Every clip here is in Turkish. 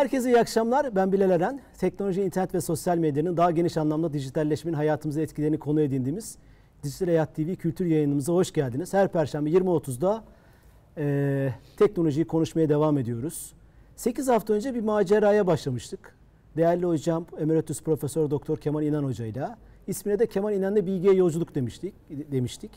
Herkese iyi akşamlar. Ben Bilal Eren. Teknoloji, internet ve sosyal medyanın daha geniş anlamda dijitalleşmenin hayatımıza etkilerini konu edindiğimiz Dijital Hayat TV kültür yayınımıza hoş geldiniz. Her Perşembe 20.30'da e, teknolojiyi konuşmaya devam ediyoruz. 8 hafta önce bir maceraya başlamıştık. Değerli hocam Emeritus Profesör Doktor Kemal İnan Hoca ile ismine de Kemal İnan'la bilgiye yolculuk demiştik. demiştik.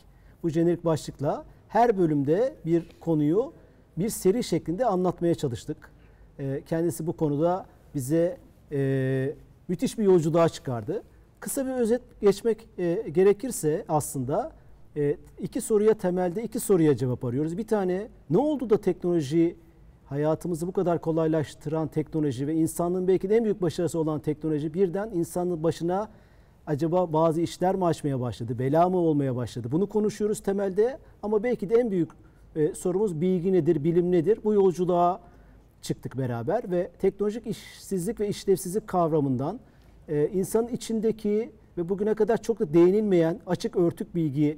Bu jenerik başlıkla her bölümde bir konuyu bir seri şeklinde anlatmaya çalıştık. E, kendisi bu konuda bize e, müthiş bir yolculuğa çıkardı. Kısa bir özet geçmek e, gerekirse aslında e, iki soruya temelde iki soruya cevap arıyoruz. Bir tane ne oldu da teknoloji hayatımızı bu kadar kolaylaştıran teknoloji ve insanlığın belki de en büyük başarısı olan teknoloji birden insanın başına acaba bazı işler mi açmaya başladı, bela mı olmaya başladı? Bunu konuşuyoruz temelde ama belki de en büyük e, sorumuz bilgi nedir, bilim nedir? Bu yolculuğa çıktık beraber ve teknolojik işsizlik ve işlevsizlik kavramından e, insanın içindeki ve bugüne kadar çok da değinilmeyen açık örtük bilgi,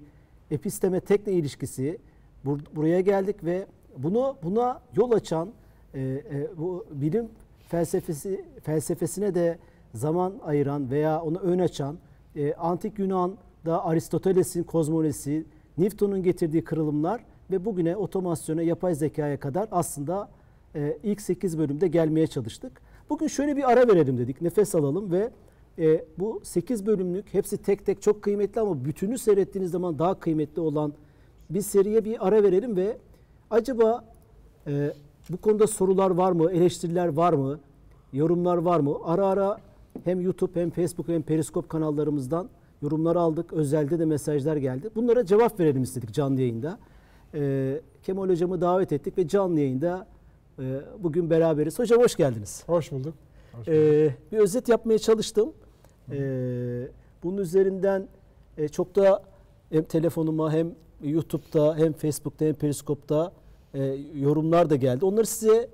episteme tekne ilişkisi bur buraya geldik ve bunu buna yol açan e, e, bu bilim felsefesi felsefesine de zaman ayıran veya onu ön açan e, antik Yunan'da Aristoteles'in kozmolojisi, Newton'un getirdiği kırılımlar ve bugüne otomasyona, yapay zekaya kadar aslında e, ilk 8 bölümde gelmeye çalıştık. Bugün şöyle bir ara verelim dedik. Nefes alalım ve e, bu 8 bölümlük hepsi tek tek çok kıymetli ama bütünü seyrettiğiniz zaman daha kıymetli olan bir seriye bir ara verelim ve acaba e, bu konuda sorular var mı, eleştiriler var mı, yorumlar var mı? Ara ara hem YouTube hem Facebook hem Periskop kanallarımızdan yorumlar aldık. Özelde de mesajlar geldi. Bunlara cevap verelim istedik canlı yayında. E, Kemal Hocam'ı davet ettik ve canlı yayında bugün beraberiz. Hocam hoş geldiniz. Hoş bulduk. Hoş ee, bulduk. E, bir özet yapmaya çalıştım. E, bunun üzerinden e, çok da hem telefonuma hem YouTube'da hem Facebook'ta hem Periskop'ta e, yorumlar da geldi. Onları size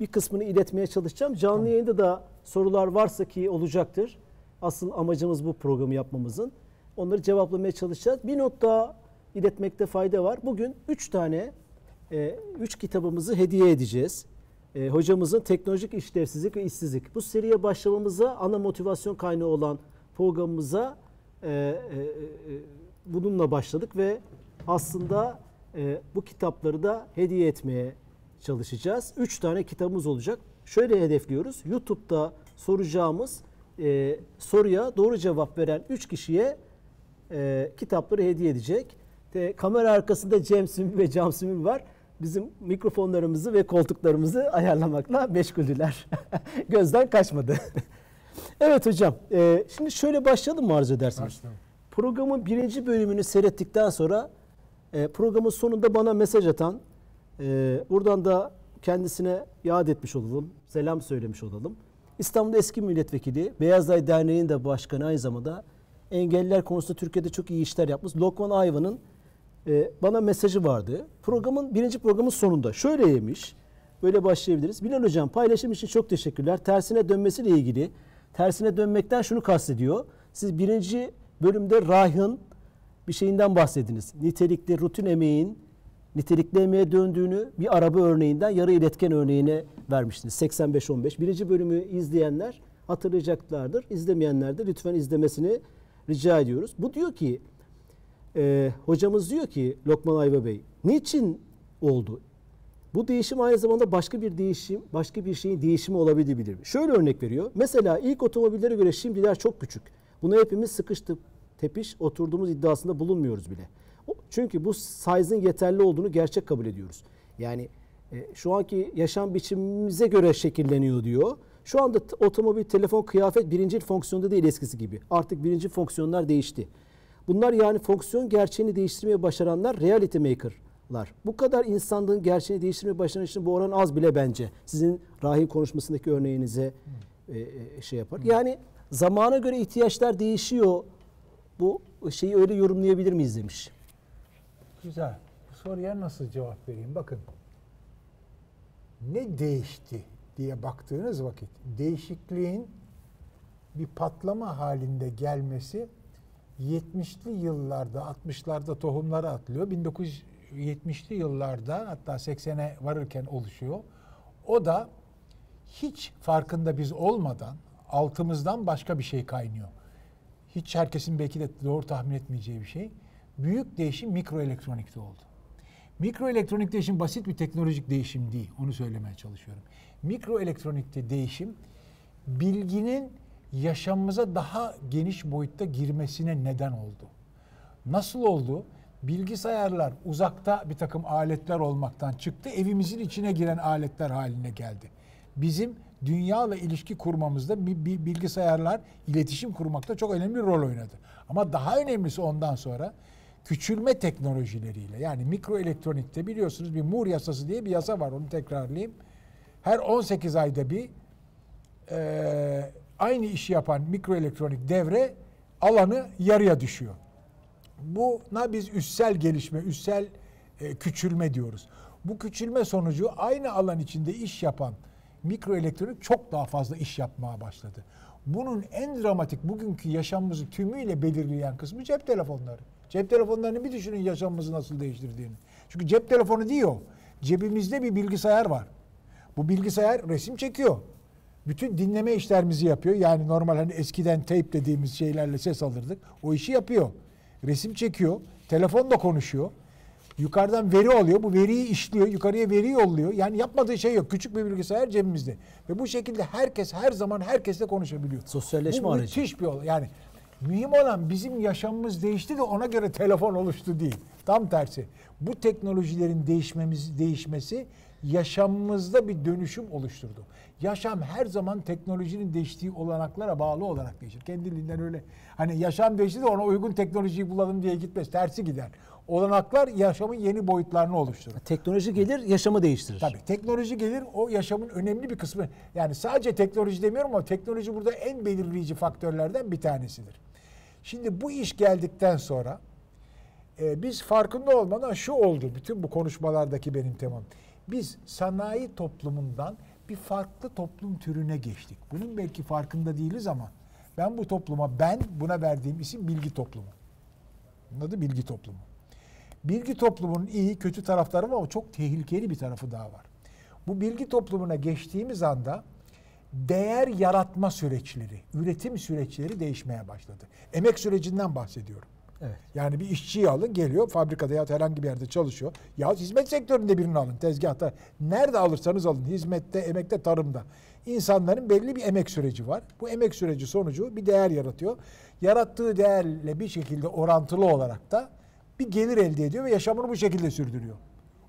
bir kısmını iletmeye çalışacağım. Canlı tamam. yayında da sorular varsa ki olacaktır. Asıl amacımız bu programı yapmamızın. Onları cevaplamaya çalışacağız. Bir not daha iletmekte fayda var. Bugün 3 tane 3 e, kitabımızı hediye edeceğiz. E, hocamızın teknolojik işlevsizlik ve işsizlik. Bu seriye başlamamıza ana motivasyon kaynağı olan programımıza e, e, e, bununla başladık ve aslında e, bu kitapları da hediye etmeye çalışacağız. 3 tane kitabımız olacak. Şöyle hedefliyoruz. YouTube'da soracağımız e, soruya doğru cevap veren 3 kişiye e, kitapları hediye edecek. De, kamera arkasında Cem Sümü ve Cam Sümü var bizim mikrofonlarımızı ve koltuklarımızı ayarlamakla meşguldüler. Gözden kaçmadı. evet hocam. E, şimdi şöyle başlayalım mı arzu edersiniz? Başlayalım. Programın birinci bölümünü seyrettikten sonra e, programın sonunda bana mesaj atan e, buradan da kendisine yad etmiş olalım. Selam söylemiş olalım. İstanbul'da eski milletvekili, Beyazday Derneği'nin de başkanı aynı zamanda engelliler konusunda Türkiye'de çok iyi işler yapmış. Lokman Ayvan'ın e, bana mesajı vardı. Programın birinci programın sonunda şöyle yemiş. Böyle başlayabiliriz. Bilal Hocam paylaşım için çok teşekkürler. Tersine dönmesiyle ilgili tersine dönmekten şunu kastediyor. Siz birinci bölümde rahın bir şeyinden bahsediniz. Nitelikli rutin emeğin nitelikli emeğe döndüğünü bir araba örneğinden yarı iletken örneğine vermiştiniz. 85-15. Birinci bölümü izleyenler hatırlayacaklardır. İzlemeyenler de lütfen izlemesini rica ediyoruz. Bu diyor ki e, hocamız diyor ki Lokman Ayva Bey niçin oldu? Bu değişim aynı zamanda başka bir değişim, başka bir şeyin değişimi olabilir. Şöyle örnek veriyor. Mesela ilk otomobillere göre şimdiler çok küçük. Buna hepimiz sıkıştık, tepiş, oturduğumuz iddiasında bulunmuyoruz bile. Çünkü bu size'ın yeterli olduğunu gerçek kabul ediyoruz. Yani e, şu anki yaşam biçimimize göre şekilleniyor diyor. Şu anda otomobil, telefon, kıyafet birinci fonksiyonda değil eskisi gibi. Artık birinci fonksiyonlar değişti. Bunlar yani fonksiyon gerçeğini değiştirmeye başaranlar reality maker'lar. Bu kadar insanlığın gerçeğini değiştirmeye başaran için bu oran az bile bence. Sizin rahim konuşmasındaki örneğinize e, e, şey yapar. Yani zamana göre ihtiyaçlar değişiyor. Bu şeyi öyle yorumlayabilir miyiz demiş. Güzel. Bu soruya nasıl cevap vereyim? Bakın. Ne değişti diye baktığınız vakit değişikliğin bir patlama halinde gelmesi 70'li yıllarda 60'larda tohumları atılıyor. 1970'li yıllarda hatta 80'e varırken oluşuyor. O da hiç farkında biz olmadan altımızdan başka bir şey kaynıyor. Hiç herkesin belki de doğru tahmin etmeyeceği bir şey. Büyük değişim mikroelektronikte oldu. Mikroelektronik değişim basit bir teknolojik değişim değil. Onu söylemeye çalışıyorum. Mikroelektronikte değişim bilginin yaşamımıza daha geniş boyutta girmesine neden oldu. Nasıl oldu? Bilgisayarlar uzakta bir takım aletler olmaktan çıktı, evimizin içine giren aletler haline geldi. Bizim dünyayla ilişki kurmamızda bilgisayarlar iletişim kurmakta çok önemli rol oynadı. Ama daha önemlisi ondan sonra küçülme teknolojileriyle yani mikroelektronikte biliyorsunuz bir Moore yasası diye bir yasa var onu tekrarlayayım. Her 18 ayda bir e, aynı işi yapan mikroelektronik devre alanı yarıya düşüyor. Buna biz üssel gelişme, üssel e, küçülme diyoruz. Bu küçülme sonucu aynı alan içinde iş yapan mikroelektronik çok daha fazla iş yapmaya başladı. Bunun en dramatik bugünkü yaşamımızı tümüyle belirleyen kısmı cep telefonları. Cep telefonlarını bir düşünün yaşamımızı nasıl değiştirdiğini. Çünkü cep telefonu diyor. Cebimizde bir bilgisayar var. Bu bilgisayar resim çekiyor. Bütün dinleme işlerimizi yapıyor. Yani normal hani eskiden tape dediğimiz şeylerle ses alırdık. O işi yapıyor. Resim çekiyor. Telefonla konuşuyor. Yukarıdan veri alıyor. Bu veriyi işliyor. Yukarıya veri yolluyor. Yani yapmadığı şey yok. Küçük bir bilgisayar cebimizde. Ve bu şekilde herkes her zaman herkesle konuşabiliyor. Sosyalleşme bu aracı. müthiş bir olay. Yani mühim olan bizim yaşamımız değişti de ona göre telefon oluştu değil. Tam tersi. Bu teknolojilerin değişmemiz değişmesi yaşamımızda bir dönüşüm oluşturdu. Yaşam her zaman teknolojinin değiştiği olanaklara bağlı olarak değişir. Kendiliğinden öyle hani yaşam değişti de ona uygun teknolojiyi bulalım diye gitmez. Tersi gider. Olanaklar yaşamın yeni boyutlarını oluşturur. Teknoloji gelir, yaşamı değiştirir. Tabii teknoloji gelir o yaşamın önemli bir kısmı. Yani sadece teknoloji demiyorum ama teknoloji burada en belirleyici faktörlerden bir tanesidir. Şimdi bu iş geldikten sonra e, biz farkında olmadan şu oldu. Bütün bu konuşmalardaki benim temam. Biz sanayi toplumundan bir farklı toplum türüne geçtik. Bunun belki farkında değiliz ama ben bu topluma ben buna verdiğim isim bilgi toplumu. Bunun adı bilgi toplumu. Bilgi toplumunun iyi kötü tarafları var ama çok tehlikeli bir tarafı daha var. Bu bilgi toplumuna geçtiğimiz anda değer yaratma süreçleri, üretim süreçleri değişmeye başladı. Emek sürecinden bahsediyorum. Evet. Yani bir işçiyi alın geliyor fabrikada ya herhangi bir yerde çalışıyor. Ya hizmet sektöründe birini alın tezgahta. Nerede alırsanız alın hizmette, emekte, tarımda. İnsanların belli bir emek süreci var. Bu emek süreci sonucu bir değer yaratıyor. Yarattığı değerle bir şekilde orantılı olarak da bir gelir elde ediyor ve yaşamını bu şekilde sürdürüyor.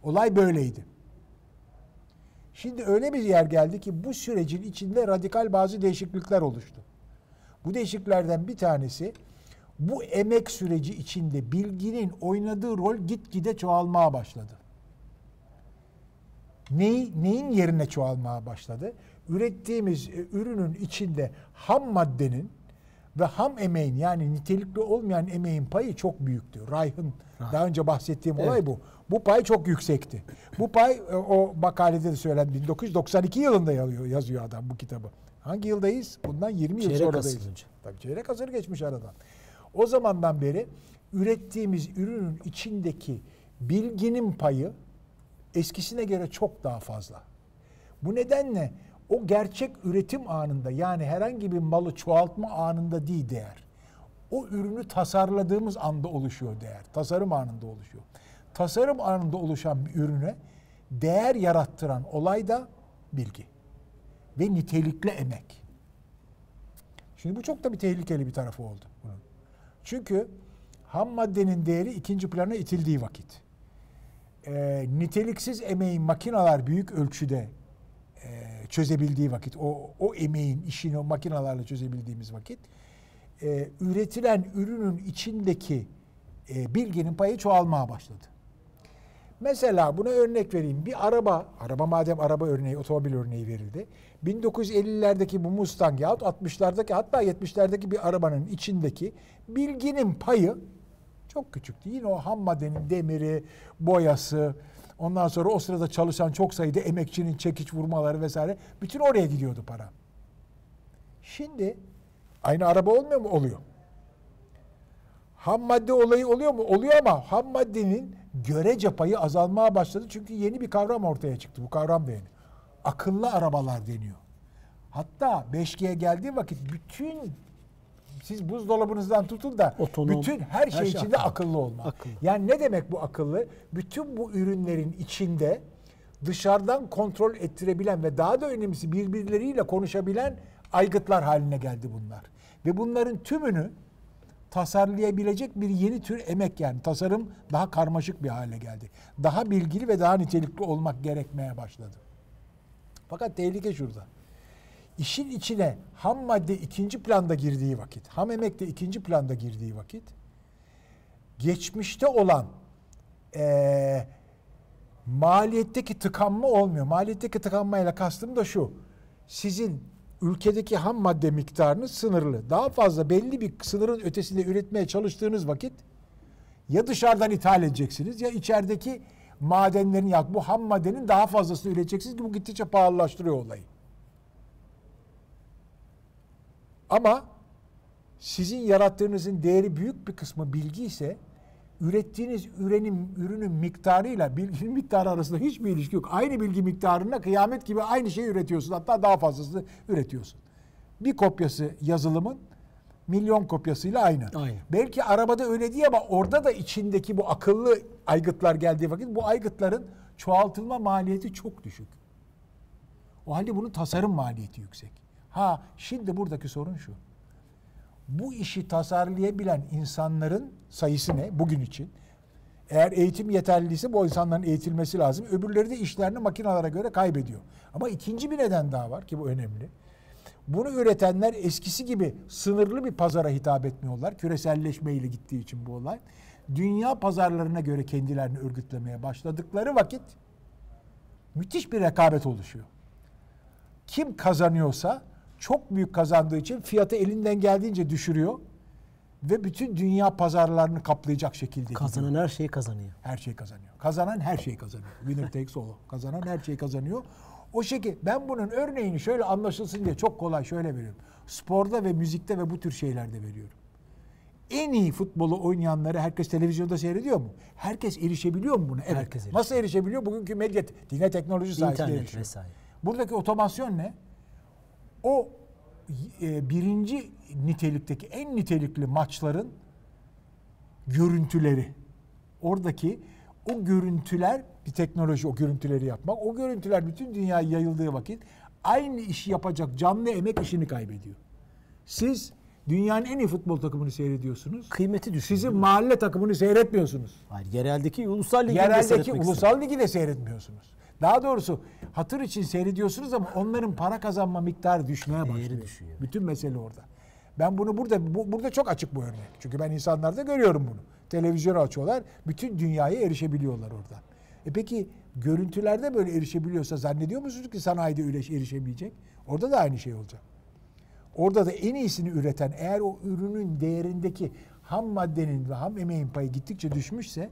Olay böyleydi. Şimdi öyle bir yer geldi ki bu sürecin içinde radikal bazı değişiklikler oluştu. Bu değişikliklerden bir tanesi bu emek süreci içinde bilginin oynadığı rol gitgide çoğalmaya başladı. Neyi, neyin yerine çoğalmaya başladı? Ürettiğimiz e, ürünün içinde ham maddenin ve ham emeğin yani nitelikli olmayan emeğin payı çok büyüktü. Rayh'ın daha önce bahsettiğim evet. olay bu. Bu pay çok yüksekti. Bu pay e, o makalede de söylendi. 1992 yılında yazıyor, adam bu kitabı. Hangi yıldayız? Bundan 20 yıl çeyrek sonradayız. Önce. Tabii çeyrek asır geçmiş aradan. O zamandan beri ürettiğimiz ürünün içindeki bilginin payı eskisine göre çok daha fazla. Bu nedenle o gerçek üretim anında yani herhangi bir malı çoğaltma anında değil değer. O ürünü tasarladığımız anda oluşuyor değer. Tasarım anında oluşuyor. Tasarım anında oluşan bir ürüne değer yarattıran olay da bilgi ve nitelikli emek. Şimdi bu çok da bir tehlikeli bir tarafı oldu. Çünkü ham maddenin değeri ikinci plana itildiği vakit. E, niteliksiz emeğin makinalar büyük ölçüde e, çözebildiği vakit, o, o emeğin işini o makinalarla çözebildiğimiz vakit, e, üretilen ürünün içindeki e, bilginin payı çoğalmaya başladı. Mesela buna örnek vereyim. Bir araba, araba madem araba örneği, otomobil örneği verildi. 1950'lerdeki bu Mustang yahut 60'lardaki hatta 70'lerdeki bir arabanın içindeki bilginin payı çok küçüktü. Yine o ham maddenin demiri, boyası, ondan sonra o sırada çalışan çok sayıda emekçinin çekiç vurmaları vesaire bütün oraya gidiyordu para. Şimdi aynı araba olmuyor mu? Oluyor. Ham madde olayı oluyor mu? Oluyor ama ham maddenin görece payı azalmaya başladı. Çünkü yeni bir kavram ortaya çıktı. Bu kavram da yeni. Akıllı arabalar deniyor. Hatta 5G'ye geldiği vakit bütün siz buzdolabınızdan tutun da Otonom, bütün her şey her şey içinde akıllı. akıllı olmak. Akıllı. Yani ne demek bu akıllı? Bütün bu ürünlerin içinde dışarıdan kontrol ettirebilen ve daha da önemlisi birbirleriyle konuşabilen aygıtlar haline geldi bunlar. Ve bunların tümünü tasarlayabilecek bir yeni tür emek yani tasarım daha karmaşık bir hale geldi. Daha bilgili ve daha nitelikli olmak gerekmeye başladı. Fakat tehlike şurada. İşin içine ham madde ikinci planda girdiği vakit, ham emek de ikinci planda girdiği vakit, geçmişte olan eee, maliyetteki tıkanma olmuyor. Maliyetteki tıkanmayla kastım da şu. Sizin ülkedeki ham madde miktarınız sınırlı. Daha fazla belli bir sınırın ötesinde üretmeye çalıştığınız vakit ya dışarıdan ithal edeceksiniz ya içerideki madenlerin ya bu ham maddenin daha fazlasını üreteceksiniz ki bu gittikçe pahalılaştırıyor olayı. Ama sizin yarattığınızın değeri büyük bir kısmı bilgi ise ürettiğiniz ürenin, ürünün miktarıyla bilginin miktarı arasında hiçbir ilişki yok. Aynı bilgi miktarına kıyamet gibi aynı şeyi üretiyorsun. Hatta daha fazlasını üretiyorsun. Bir kopyası yazılımın milyon kopyasıyla aynı. Aynı. Belki arabada öyle değil ama orada da içindeki bu akıllı aygıtlar geldiği vakit bu aygıtların çoğaltılma maliyeti çok düşük. O halde bunun tasarım maliyeti yüksek. Ha şimdi buradaki sorun şu. Bu işi tasarlayabilen insanların sayısı ne bugün için? Eğer eğitim yeterliyse bu insanların eğitilmesi lazım. Öbürleri de işlerini makinelere göre kaybediyor. Ama ikinci bir neden daha var ki bu önemli. Bunu üretenler eskisi gibi sınırlı bir pazara hitap etmiyorlar. Küreselleşmeyle gittiği için bu olay. Dünya pazarlarına göre kendilerini örgütlemeye başladıkları vakit müthiş bir rekabet oluşuyor. Kim kazanıyorsa çok büyük kazandığı için fiyatı elinden geldiğince düşürüyor ve bütün dünya pazarlarını kaplayacak şekilde gidiyor. Kazanan her şeyi kazanıyor. Her şey kazanıyor. Kazanan her şey kazanıyor. Winner takes all. Kazanan her şey kazanıyor. O şekil ben bunun örneğini şöyle anlaşılsın diye çok kolay şöyle veriyorum. Sporda ve müzikte ve bu tür şeylerde veriyorum. En iyi futbolu oynayanları herkes televizyonda seyrediyor mu? Herkes erişebiliyor mu buna? Evet. Herkes erişebiliyor. Nasıl erişebiliyor? Bugünkü medya, yine teknoloji sayesinde İnternet erişiyor. vesaire. Buradaki otomasyon ne? O e, birinci nitelikteki en nitelikli maçların görüntüleri. Oradaki o görüntüler bir teknoloji o görüntüleri yapmak. O görüntüler bütün dünyaya yayıldığı vakit aynı işi yapacak canlı emek işini kaybediyor. Siz dünyanın en iyi futbol takımını seyrediyorsunuz. Kıymeti düşüyor. Sizin mahalle takımını seyretmiyorsunuz. Hayır, yereldeki ulusal ligi de Yereldeki ulusal ligi de seyretmiyorsunuz. Daha doğrusu hatır için seyrediyorsunuz ama onların para kazanma miktarı düşmeye Değeri başlıyor. düşüyor. Bütün mesele orada. Ben bunu burada bu, burada çok açık bu örnek. Çünkü ben insanlarda görüyorum bunu. Televizyonu açıyorlar, bütün dünyaya erişebiliyorlar oradan. E peki görüntülerde böyle erişebiliyorsa zannediyor musunuz ki sanayide öyle erişemeyecek? Orada da aynı şey olacak. Orada da en iyisini üreten eğer o ürünün değerindeki ham maddenin ve ham emeğin payı gittikçe düşmüşse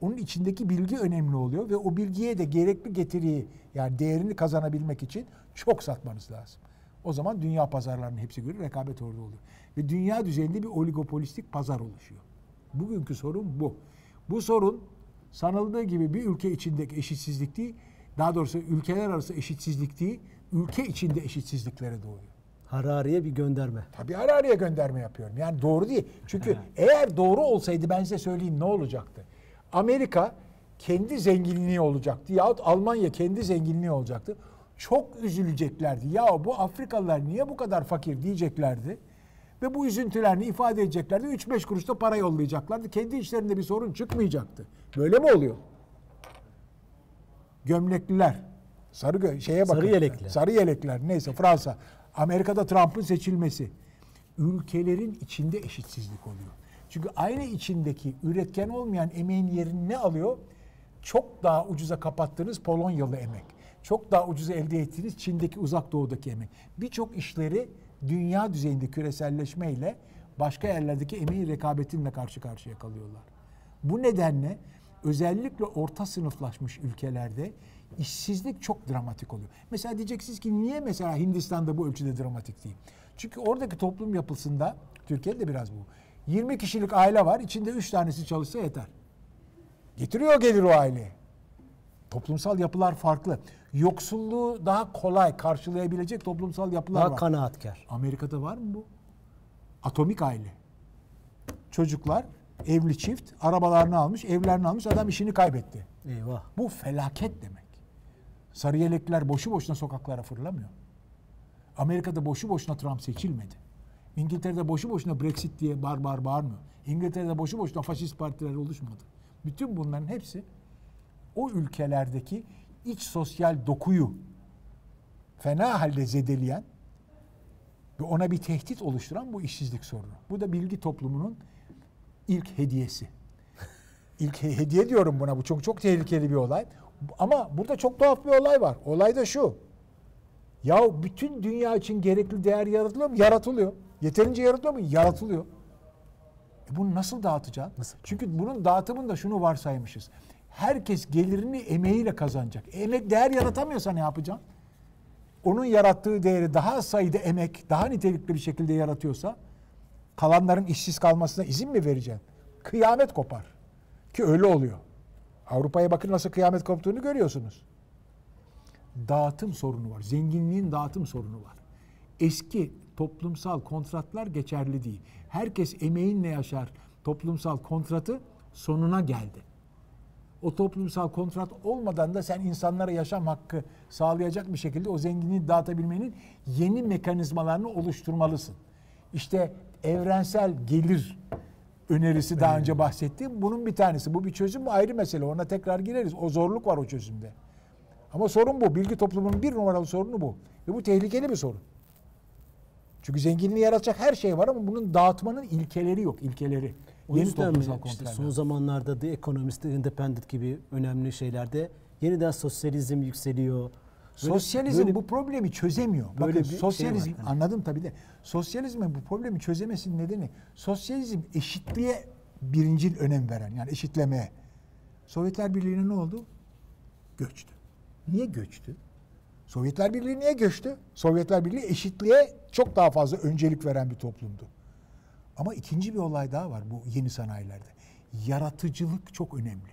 onun içindeki bilgi önemli oluyor ve o bilgiye de gerekli getiriyi yani değerini kazanabilmek için çok satmanız lazım. O zaman dünya pazarlarının hepsi göre rekabet orada oluyor. Ve dünya düzeyinde bir oligopolistik pazar oluşuyor. Bugünkü sorun bu. Bu sorun sanıldığı gibi bir ülke içindeki eşitsizlik değil, daha doğrusu ülkeler arası eşitsizlik değil, ülke içinde eşitsizliklere doğuyor. Harari'ye bir gönderme. Tabii ara araya gönderme yapıyorum. Yani doğru değil. Çünkü eğer doğru olsaydı ben size söyleyeyim ne olacaktı? Amerika kendi zenginliği olacaktı yahut Almanya kendi zenginliği olacaktı. Çok üzüleceklerdi. Ya bu Afrikalılar niye bu kadar fakir diyeceklerdi. Ve bu üzüntülerini ifade edeceklerdi. 3-5 kuruş da para yollayacaklardı. Kendi işlerinde bir sorun çıkmayacaktı. Böyle mi oluyor? Gömlekliler. Sarı gö- şeye bakın. Sarı yelekli. Sarı yelekler neyse Fransa. Amerika'da Trump'ın seçilmesi. Ülkelerin içinde eşitsizlik oluyor. Çünkü aynı içindeki üretken olmayan emeğin yerini ne alıyor? Çok daha ucuza kapattığınız Polonyalı emek. Çok daha ucuza elde ettiğiniz Çin'deki uzak doğudaki emek. Birçok işleri dünya düzeyinde küreselleşmeyle başka yerlerdeki emeğin rekabetinle karşı karşıya kalıyorlar. Bu nedenle özellikle orta sınıflaşmış ülkelerde işsizlik çok dramatik oluyor. Mesela diyeceksiniz ki niye mesela Hindistan'da bu ölçüde dramatik değil? Çünkü oradaki toplum yapısında, Türkiye'de de biraz bu. 20 kişilik aile var, içinde 3 tanesi çalışsa yeter. Getiriyor gelir o aileye. Toplumsal yapılar farklı. Yoksulluğu daha kolay karşılayabilecek toplumsal yapılar Daha var. kanaatkar. Amerika'da var mı bu? Atomik aile. Çocuklar, evli çift, arabalarını almış, evlerini almış, adam işini kaybetti. Eyvah. Bu felaket demek. Sarı yelekler boşu boşuna sokaklara fırlamıyor. Amerika'da boşu boşuna Trump seçilmedi. İngiltere'de boşu boşuna Brexit diye bar bar bağırmıyor. İngiltere'de boşu boşuna faşist partiler oluşmadı. Bütün bunların hepsi o ülkelerdeki iç sosyal dokuyu fena halde zedeleyen ve ona bir tehdit oluşturan bu işsizlik sorunu. Bu da bilgi toplumunun ilk hediyesi. İlk he- hediye diyorum buna. Bu çok çok tehlikeli bir olay. Ama burada çok tuhaf bir olay var. Olay da şu. Ya bütün dünya için gerekli değer yaratılıyor mu? Yaratılıyor. Yeterince yaratılıyor mu? Yaratılıyor. E bunu nasıl dağıtacaksın? Nasıl? Çünkü bunun dağıtımında şunu varsaymışız. Herkes gelirini emeğiyle kazanacak. Emek değer yaratamıyorsa ne yapacaksın? Onun yarattığı değeri daha sayıda emek, daha nitelikli bir şekilde yaratıyorsa kalanların işsiz kalmasına izin mi vereceksin? Kıyamet kopar. Ki öyle oluyor. Avrupa'ya bakın nasıl kıyamet koptuğunu görüyorsunuz. Dağıtım sorunu var. Zenginliğin dağıtım sorunu var. Eski toplumsal kontratlar geçerli değil. Herkes emeğinle yaşar toplumsal kontratı sonuna geldi. O toplumsal kontrat olmadan da sen insanlara yaşam hakkı sağlayacak bir şekilde o zenginliği dağıtabilmenin yeni mekanizmalarını oluşturmalısın. İşte evrensel gelir önerisi daha önce bahsettiğim bunun bir tanesi. Bu bir çözüm mü ayrı mesele. Ona tekrar gireriz. O zorluk var o çözümde. Ama sorun bu. Bilgi toplumunun bir numaralı sorunu bu. Ve bu tehlikeli bir sorun. Çünkü zenginliği yaratacak her şey var ama bunun dağıtmanın ilkeleri yok. ilkeleri. O Yeni yüzden mi işte son zamanlarda The Economist, Independent gibi önemli şeylerde yeniden sosyalizm yükseliyor. Böyle- Sosyalizm böyle- bu problemi çözemiyor. Böyle Bakın şey sosyalizm var. Hani- anladım tabii de. Sosyalizmin bu problemi çözemesinin nedeni sosyalizm eşitliğe birincil önem veren yani eşitlemeye. Sovyetler Birliği'ne ne oldu? Göçtü. Niye göçtü? Sovyetler Birliği niye göçtü? Sovyetler Birliği eşitliğe çok daha fazla öncelik veren bir toplumdu. Ama ikinci bir olay daha var bu yeni sanayilerde. Yaratıcılık çok önemli.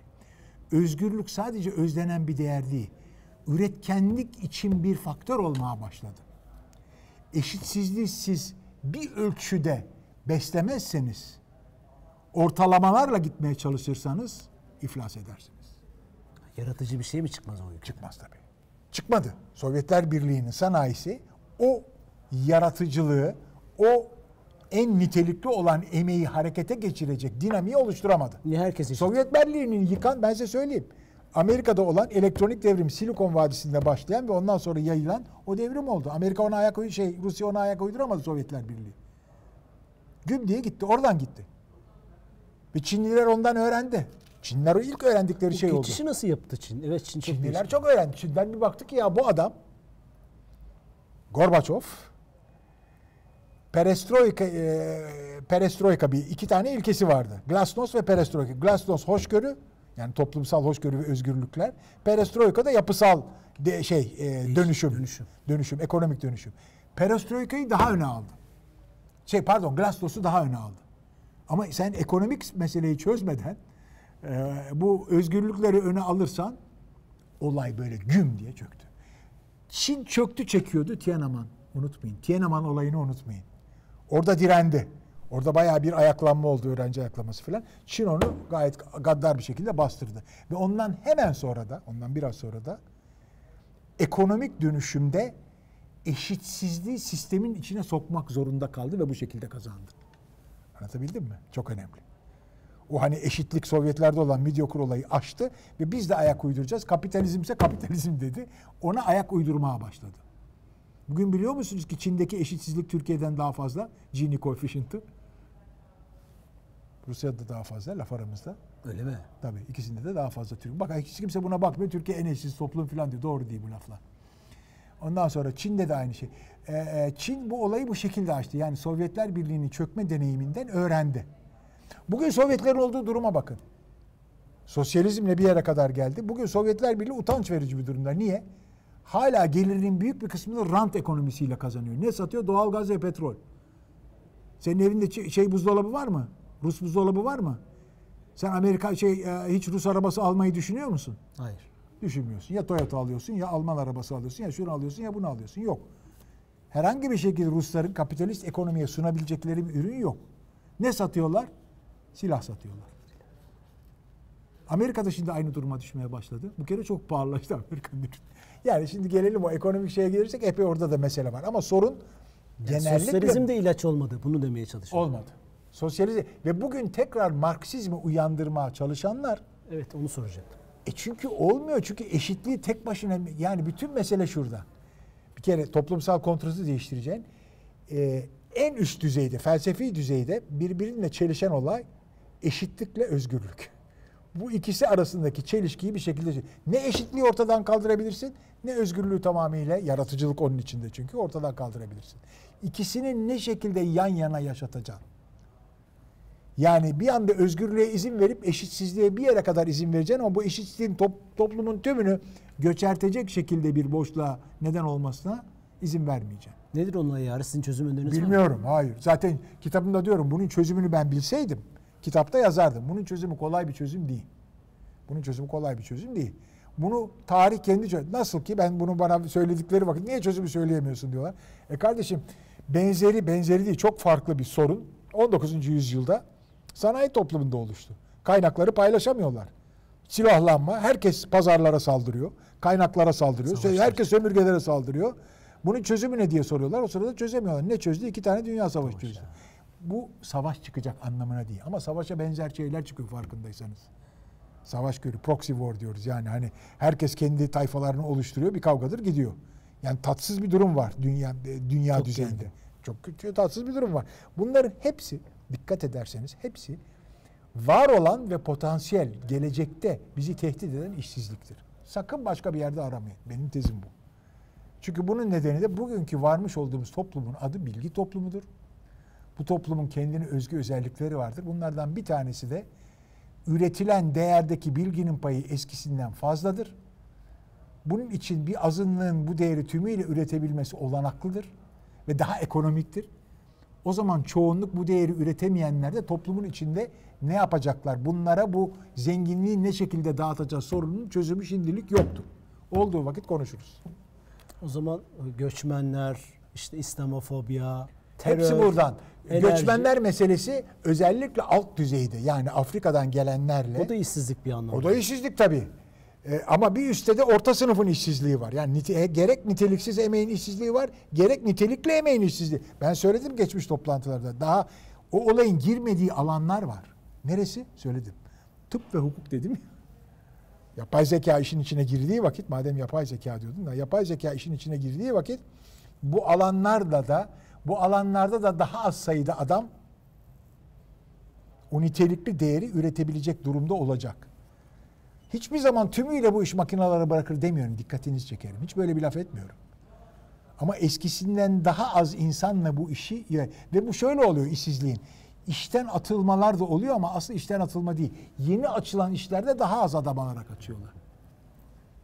Özgürlük sadece özlenen bir değer değil. Üretkenlik için bir faktör olmaya başladı. Eşitsizliği siz bir ölçüde beslemezseniz, ortalamalarla gitmeye çalışırsanız iflas edersiniz. Yaratıcı bir şey mi çıkmaz o ülke? Çıkmaz tabii. Çıkmadı. Sovyetler Birliği'nin sanayisi o yaratıcılığı, o en nitelikli olan emeği harekete geçirecek dinamiği oluşturamadı. Niye herkes eşit? Sovyet Birliği'nin yıkan ben size söyleyeyim. Amerika'da olan elektronik devrim Silikon Vadisi'nde başlayan ve ondan sonra yayılan o devrim oldu. Amerika ona ayak uy- şey Rusya ona ayak uyduramadı Sovyetler Birliği. Güm diye gitti. Oradan gitti. Ve Çinliler ondan öğrendi. Çinliler o ilk öğrendikleri Bu şey oldu. geçişi nasıl yaptı Çin? Evet Çin çok Çinliler değişti. çok öğrendi. Çin'den bir baktık ki ya bu adam Gorbaçov Perestroika e, Perestroika bir iki tane ilkesi vardı. Glasnost ve Perestroika. Glasnost hoşgörü yani toplumsal hoşgörü ve özgürlükler. Perestroika da yapısal de, şey e, dönüşüm, dönüşüm. dönüşüm, ekonomik dönüşüm. Perestroika'yı daha öne aldı. Şey pardon Glasnost'u daha öne aldı. Ama sen ekonomik meseleyi çözmeden e, bu özgürlükleri öne alırsan olay böyle güm diye çöktü. Çin çöktü çekiyordu Tiananmen. Unutmayın. Tiananmen olayını unutmayın. Orada direndi. Orada bayağı bir ayaklanma oldu, öğrenci ayaklaması falan. Çin onu gayet gaddar bir şekilde bastırdı. Ve ondan hemen sonra da, ondan biraz sonra da ekonomik dönüşümde eşitsizliği sistemin içine sokmak zorunda kaldı ve bu şekilde kazandı. Anlatabildim mi? Çok önemli. O hani eşitlik Sovyetlerde olan Midyokr olayı aştı ve biz de ayak uyduracağız. Kapitalizmse kapitalizm dedi. Ona ayak uydurmaya başladı. Bugün biliyor musunuz ki Çin'deki eşitsizlik Türkiye'den daha fazla? Gini koefficient'ı. Rusya'da daha fazla laf aramızda. Öyle mi? Tabii ikisinde de daha fazla Türk. Bak hiç kimse buna bakmıyor. Türkiye en eşsiz toplum falan diyor. Doğru değil bu laflar. Ondan sonra Çin'de de aynı şey. Ee, e, Çin bu olayı bu şekilde açtı. Yani Sovyetler Birliği'nin çökme deneyiminden öğrendi. Bugün Sovyetlerin olduğu duruma bakın. Sosyalizmle bir yere kadar geldi. Bugün Sovyetler Birliği utanç verici bir durumda. Niye? Hala gelirinin büyük bir kısmını rant ekonomisiyle kazanıyor. Ne satıyor? Doğalgaz ve petrol. Senin evinde şey buzdolabı var mı? Rus buzdolabı var mı? Sen Amerika şey e, hiç Rus arabası almayı düşünüyor musun? Hayır. Düşünmüyorsun. Ya Toyota alıyorsun ya Alman arabası alıyorsun ya şunu alıyorsun ya bunu alıyorsun. Yok. Herhangi bir şekilde Rusların kapitalist ekonomiye sunabilecekleri bir ürün yok. Ne satıyorlar? Silah satıyorlar. Amerika'da şimdi aynı duruma düşmeye başladı. Bu kere çok pahalılaştı Amerika'nın. Yani şimdi gelelim o ekonomik şeye gelirsek epey orada da mesele var. Ama sorun Yani genellikle sosyalizm de ilaç olmadı. Bunu demeye çalışıyorum. olmadı. Sosyalizm ve bugün tekrar Marksizmi uyandırmaya çalışanlar Evet onu soracaktım. e çünkü olmuyor. Çünkü eşitliği tek başına yani bütün mesele şurada. Bir kere toplumsal kontratı değiştireceğin e, en üst düzeyde, felsefi düzeyde birbiriyle çelişen olay eşitlikle özgürlük. Bu ikisi arasındaki çelişkiyi bir şekilde ne eşitliği ortadan kaldırabilirsin ne özgürlüğü tamamıyla yaratıcılık onun içinde çünkü ortadan kaldırabilirsin. İkisini ne şekilde yan yana yaşatacaksın? Yani bir anda özgürlüğe izin verip eşitsizliğe bir yere kadar izin vereceksin ama bu eşitsizliğin top- toplumun tümünü göçertecek şekilde bir boşluğa neden olmasına izin vermeyeceksin. Nedir onun ayarı? Sizin çözüm öneriniz var mı? Bilmiyorum, hayır. Zaten kitabımda diyorum bunun çözümünü ben bilseydim kitapta yazardım. Bunun çözümü kolay bir çözüm değil. Bunun çözümü kolay bir çözüm değil. Bunu tarih kendi çözüm. Nasıl ki ben bunu bana söyledikleri vakit niye çözümü söyleyemiyorsun diyorlar. E kardeşim benzeri benzeri değil çok farklı bir sorun 19. yüzyılda sanayi toplumunda oluştu. Kaynakları paylaşamıyorlar. Silahlanma, herkes pazarlara saldırıyor, kaynaklara saldırıyor, Savaşlar. herkes sömürgelere saldırıyor. Bunun çözümü ne diye soruyorlar. O sırada çözemiyorlar. Ne çözdü? İki tane dünya savaşı çözdü. Bu savaş çıkacak anlamına değil. Ama savaşa benzer şeyler çıkıyor farkındaysanız. Savaş görüyor. Proxy war diyoruz. Yani hani herkes kendi tayfalarını oluşturuyor. Bir kavgadır gidiyor. Yani tatsız bir durum var dünya e, dünya Çok düzeyinde. geldi. Çok kötü tatsız bir durum var. Bunların hepsi dikkat ederseniz hepsi var olan ve potansiyel gelecekte bizi tehdit eden işsizliktir. Sakın başka bir yerde aramayın. Benim tezim bu. Çünkü bunun nedeni de bugünkü varmış olduğumuz toplumun adı bilgi toplumudur. Bu toplumun kendine özgü özellikleri vardır. Bunlardan bir tanesi de üretilen değerdeki bilginin payı eskisinden fazladır. Bunun için bir azınlığın bu değeri tümüyle üretebilmesi olanaklıdır ve daha ekonomiktir. O zaman çoğunluk bu değeri üretemeyenler de toplumun içinde ne yapacaklar? Bunlara bu zenginliği ne şekilde dağıtacağız sorunun çözümü şimdilik yoktur. Olduğu vakit konuşuruz. O zaman göçmenler, işte İslamofobya, terör, Hepsi buradan. enerji. Göçmenler meselesi özellikle alt düzeyde yani Afrika'dan gelenlerle. O da işsizlik bir anlamda. O da işsizlik tabii. Ee, ama bir üstte de orta sınıfın işsizliği var. Yani nite- e, gerek niteliksiz emeğin işsizliği var, gerek nitelikli emeğin işsizliği. Ben söyledim geçmiş toplantılarda. Daha o olayın girmediği alanlar var. Neresi? Söyledim. Tıp ve hukuk dedim ya. Yapay zeka işin içine girdiği vakit, madem yapay zeka diyordun da, yapay zeka işin içine girdiği vakit bu alanlarda da bu alanlarda da daha az sayıda adam o nitelikli değeri üretebilecek durumda olacak. Hiçbir zaman tümüyle bu iş makinelere bırakır demiyorum. Dikkatinizi çekerim. Hiç böyle bir laf etmiyorum. Ama eskisinden daha az insanla bu işi ve bu şöyle oluyor işsizliğin. İşten atılmalar da oluyor ama asıl işten atılma değil. Yeni açılan işlerde daha az adam alarak açıyorlar.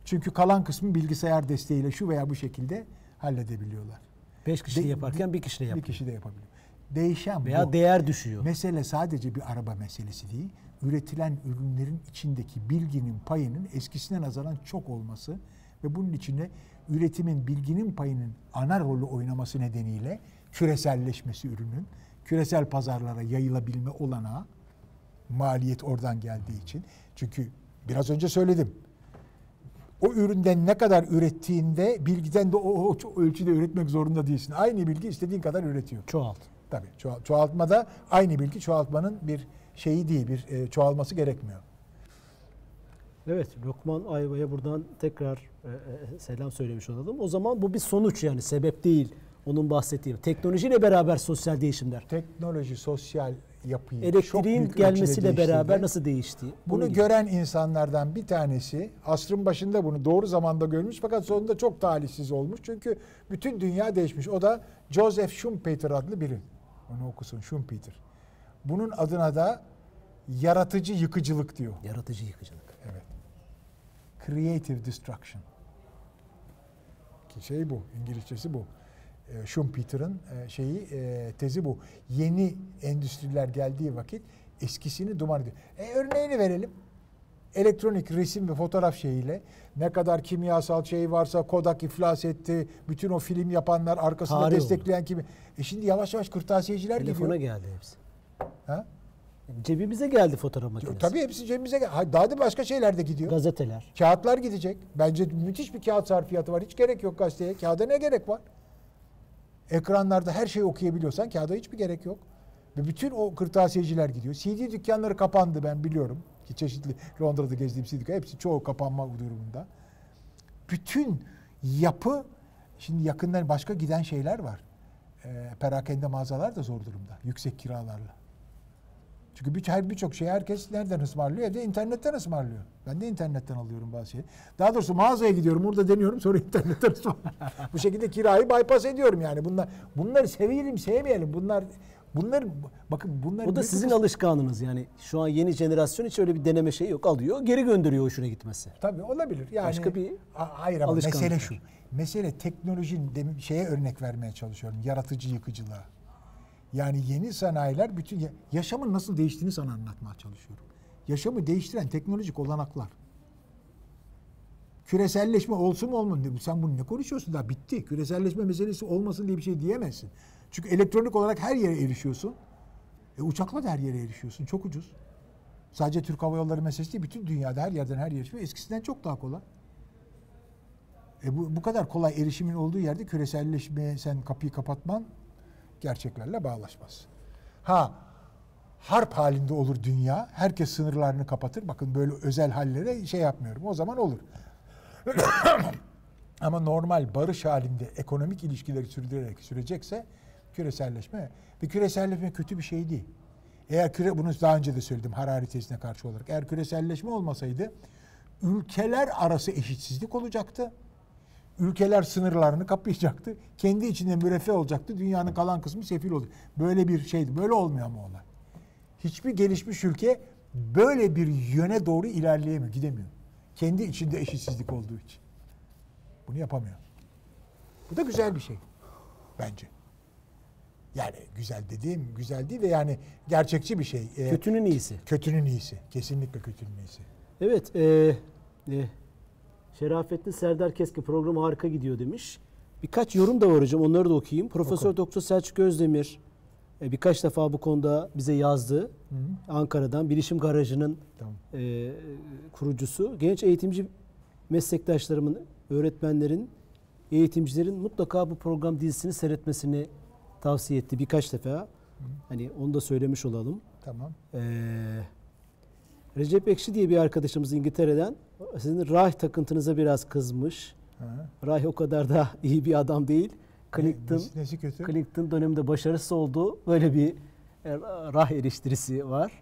Çünkü kalan kısmı bilgisayar desteğiyle şu veya bu şekilde halledebiliyorlar. Beş kişi De- yaparken bir kişi de Bir yapıyor. kişi de yapabiliyor. Değişen Veya bu. değer düşüyor. Mesele sadece bir araba meselesi değil. Üretilen ürünlerin içindeki bilginin payının eskisine nazaran çok olması ve bunun içine üretimin bilginin payının ana rolü oynaması nedeniyle küreselleşmesi ürünün küresel pazarlara yayılabilme olanağı maliyet oradan geldiği için. Çünkü biraz önce söyledim. O üründen ne kadar ürettiğinde bilgiden de o, o ölçüde üretmek zorunda değilsin. Aynı bilgi istediğin kadar üretiyor. Çoğalt. Tabii çoğal- çoğaltmada aynı bilgi çoğaltmanın bir şeyi değil, bir e, çoğalması gerekmiyor. Evet, Lokman Ayva'ya buradan tekrar e, e, selam söylemiş olalım. O zaman bu bir sonuç yani sebep değil. Onun bahsettiği. Teknolojiyle beraber sosyal değişimler. Teknoloji sosyal yapıyı çok Elektriğin ölçüde gelmesiyle beraber nasıl değişti? Bunu gibi. gören insanlardan bir tanesi asrın başında bunu doğru zamanda görmüş fakat sonunda çok talihsiz olmuş. Çünkü bütün dünya değişmiş. O da Joseph Schumpeter adlı biri. Onu okusun Schumpeter. Bunun adına da yaratıcı yıkıcılık diyor. Yaratıcı yıkıcılık. Evet. Creative destruction. Ki şey bu, İngilizcesi bu. E, Schumpeter'ın e, şeyi e, tezi bu. Yeni endüstriler geldiği vakit eskisini duman ediyor. E, örneğini verelim. elektronik resim ve fotoğraf şeyiyle ne kadar kimyasal şey varsa Kodak iflas etti. Bütün o film yapanlar arkasında Tarih destekleyen kimi. E şimdi yavaş yavaş kırtasiyeciler Telefona gidiyor. geldi hepsi. Ha? Cebimize geldi fotoğraf makinesi. Tabii hepsi cebimize gel. Ha, Daha da başka şeyler de gidiyor. Gazeteler. Kağıtlar gidecek. Bence müthiş bir kağıt sarfiyatı var. Hiç gerek yok gazeteye. Kağıda ne gerek var? Ekranlarda her şeyi okuyabiliyorsan kağıda hiçbir gerek yok. Ve bütün o kırtasiyeciler gidiyor. CD dükkanları kapandı ben biliyorum. Ki çeşitli Londra'da gezdiğim CD dükkanı hepsi çoğu kapanma durumunda. Bütün yapı şimdi yakından başka giden şeyler var. Ee, perakende mağazalar da zor durumda. Yüksek kiralarla. Çünkü bir, her birçok şey herkes nereden ısmarlıyor? Evde internetten ısmarlıyor. Ben de internetten alıyorum bazı şeyi. Daha doğrusu mağazaya gidiyorum, orada deniyorum, sonra internetten ısmarlıyorum. Bu şekilde kirayı bypass ediyorum yani. Bunlar bunları sevelim, sevmeyelim. Bunlar bunlar bakın bunlar O da sizin bir- alışkanlığınız yani. Şu an yeni jenerasyon hiç öyle bir deneme şey yok. Alıyor, geri gönderiyor hoşuna gitmesi. Tabii olabilir. Yani Başka bir hayır ama mesele şu. Mesele teknolojinin şeye örnek vermeye çalışıyorum. Yaratıcı yıkıcılığa. Yani yeni sanayiler bütün ya- yaşamın nasıl değiştiğini sana anlatmaya çalışıyorum. Yaşamı değiştiren teknolojik olanaklar. Küreselleşme olsun mu olmasın. Sen bunu ne konuşuyorsun daha bitti. Küreselleşme meselesi olmasın diye bir şey diyemezsin. Çünkü elektronik olarak her yere erişiyorsun. E uçakla da her yere erişiyorsun. Çok ucuz. Sadece Türk Hava Yolları meselesi değil. Bütün dünyada her yerden her yere erişiyor. Eskisinden çok daha kolay. E bu, bu kadar kolay erişimin olduğu yerde küreselleşmeye sen kapıyı kapatman gerçeklerle bağlaşmaz. Ha harp halinde olur dünya. Herkes sınırlarını kapatır. Bakın böyle özel hallere şey yapmıyorum. O zaman olur. Ama normal barış halinde ekonomik ilişkileri sürdürerek sürecekse küreselleşme ve küreselleşme kötü bir şey değil. Eğer küre bunu daha önce de söyledim Harari tezine karşı olarak. Eğer küreselleşme olmasaydı ülkeler arası eşitsizlik olacaktı. Ülkeler sınırlarını kapayacaktı. Kendi içinde müreffeh olacaktı. Dünyanın kalan kısmı sefil oldu. Böyle bir şeydi. Böyle olmuyor ama olay. Hiçbir gelişmiş ülke böyle bir yöne doğru ilerleyemiyor, gidemiyor. Kendi içinde eşitsizlik olduğu için. Bunu yapamıyor. Bu da güzel bir şey bence. Yani güzel dediğim güzel değil de yani gerçekçi bir şey. Ee, Kötünün iyisi. kötünün iyisi. Kesinlikle kötünün iyisi. Evet. E, e, Şerafettin Serdar Keski programı harika gidiyor demiş. Birkaç yorum da var hocam. Onları da okuyayım. Profesör Oku. Doktor Selçuk Özdemir e, birkaç defa bu konuda bize yazdı. Ankara'dan Bilişim Garajı'nın Tamam. e, kurucusu. Genç eğitimci meslektaşlarımın, öğretmenlerin, eğitimcilerin mutlaka bu program dizisini seyretmesini tavsiye etti birkaç defa. Hani onu da söylemiş olalım. Tamam. Ee, Recep Ekşi diye bir arkadaşımız İngiltere'den sizin Rah takıntınıza biraz kızmış. Ha. Rah o kadar da iyi bir adam değil. Clinton, Nesi, nesi kötü? Clinton döneminde başarısız oldu. Böyle bir e, Rah eleştirisi var.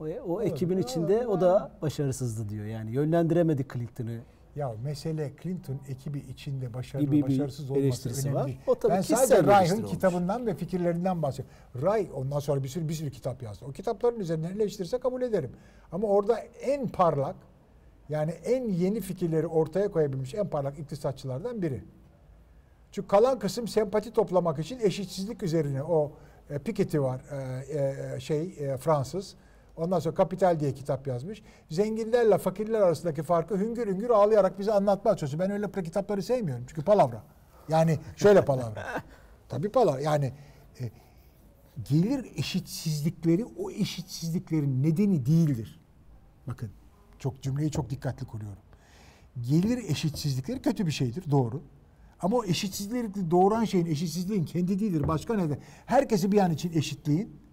O, o ekibin içinde o da başarısızdı diyor. Yani yönlendiremedi Clinton'ı. Ya mesele Clinton ekibi içinde başarılı Gibi başarısız olması eleştirisi önemli var. O tabii ben sadece Ray'ın kitabından ve fikirlerinden bahsediyorum. Ray ondan sonra bir sürü bir sürü kitap yazdı. O kitapların üzerinden eleştirirse kabul ederim. Ama orada en parlak yani en yeni fikirleri ortaya koyabilmiş en parlak iktisatçılardan biri. Çünkü kalan kısım sempati toplamak için eşitsizlik üzerine o e, Piketty var e, e, şey e, Fransız. Ondan sonra Kapital diye kitap yazmış. Zenginlerle fakirler arasındaki farkı hüngür hüngür ağlayarak bize anlatmaya çalışıyor. Ben öyle kitapları sevmiyorum. Çünkü palavra. Yani şöyle palavra. Tabii palavra. Yani e, gelir eşitsizlikleri o eşitsizliklerin nedeni değildir. Bakın çok cümleyi çok dikkatli kuruyorum. Gelir eşitsizlikleri kötü bir şeydir doğru. Ama o eşitsizlikleri doğuran şeyin eşitsizliğin kendi değildir. Başka neden? Herkesi bir an için eşitleyin.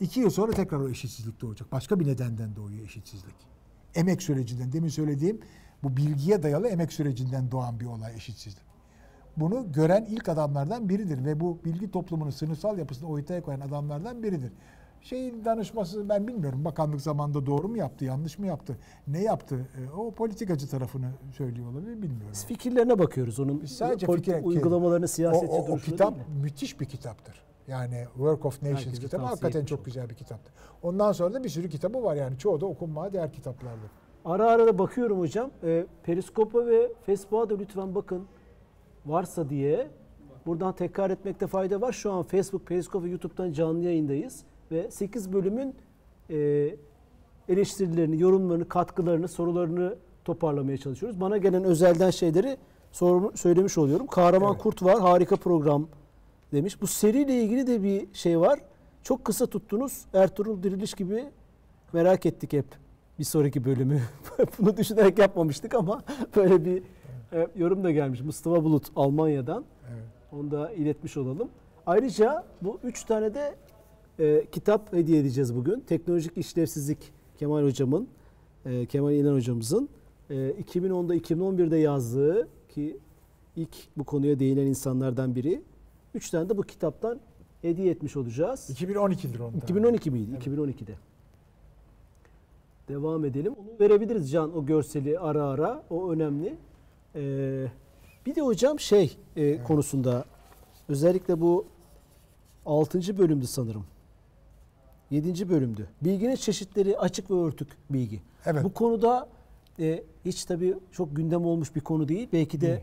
İki yıl sonra tekrar o eşitsizlik doğacak. Başka bir nedenden doğuyor eşitsizlik. Emek sürecinden, demin söylediğim bu bilgiye dayalı emek sürecinden doğan bir olay eşitsizlik. Bunu gören ilk adamlardan biridir ve bu bilgi toplumunun sınıfsal yapısını ortaya koyan adamlardan biridir. Şeyin danışması ben bilmiyorum bakanlık zamanında doğru mu yaptı, yanlış mı yaptı, ne yaptı? E, O politikacı tarafını söylüyor olabilir bilmiyorum. Biz fikirlerine bakıyoruz. Onun Biz sadece politik fikir- uygulamalarını, siyasetçi o, o, o kitap müthiş bir kitaptır. Yani Work of Nations Herkese kitabı hakikaten çok güzel bir kitaptır. Ondan sonra da bir sürü kitabı var yani çoğu da okunmaya değer kitaplardır. Ara ara da bakıyorum hocam. E, Periskop'a ve Facebook'a da lütfen bakın. Varsa diye. Buradan tekrar etmekte fayda var. Şu an Facebook, Periskop ve YouTube'dan canlı yayındayız. Ve 8 bölümün e, eleştirilerini, yorumlarını, katkılarını, sorularını toparlamaya çalışıyoruz. Bana gelen özelden şeyleri sor- söylemiş oluyorum. Kahraman Evet. Kurt var, harika program demiş. Bu seriyle ilgili de bir şey var. Çok kısa tuttunuz. Ertuğrul Diriliş gibi merak ettik hep bir sonraki bölümü. Bunu düşünerek yapmamıştık ama böyle bir e, yorum da gelmiş. Mustafa Bulut Almanya'dan. Evet. Onu da iletmiş olalım. Ayrıca bu üç tane de e, kitap hediye edeceğiz bugün. Teknolojik işlevsizlik Kemal Hocam'ın, e, Kemal İnan Hocamızın e, 2010'da 2011'de yazdığı ki ilk bu konuya değinen insanlardan biri. Üç tane de bu kitaptan hediye etmiş olacağız. 2012'dir onda. 2012 miydi? 2012'de. Devam edelim. Onu verebiliriz Can o görseli ara ara. O önemli. Ee, bir de hocam şey e, konusunda özellikle bu 6. bölümdü sanırım. 7. bölümdü. Bilginin çeşitleri açık ve örtük bilgi. Evet. Bu konuda e, hiç tabii çok gündem olmuş bir konu değil. Belki de Değil.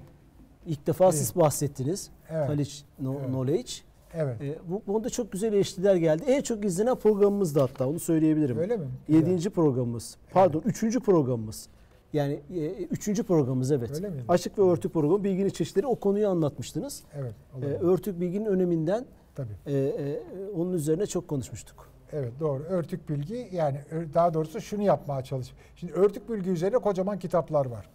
İlk defa siz bahsettiniz. Evet. College no- Evet. Knowledge. Evet. E, bu konuda çok güzel eleştiriler geldi. En çok izlenen programımız da hatta onu söyleyebilirim. Öyle mi? Güzel. Yedinci programımız. Pardon üçüncü programımız. Yani e, üçüncü programımız evet. Öyle miydi? Açık ve örtük programı bilginin çeşitleri o konuyu anlatmıştınız. Evet. E, örtük bilginin öneminden Tabii. e, e, onun üzerine çok konuşmuştuk. Evet doğru. Örtük bilgi yani daha doğrusu şunu yapmaya çalış. Şimdi örtük bilgi üzerine kocaman kitaplar var.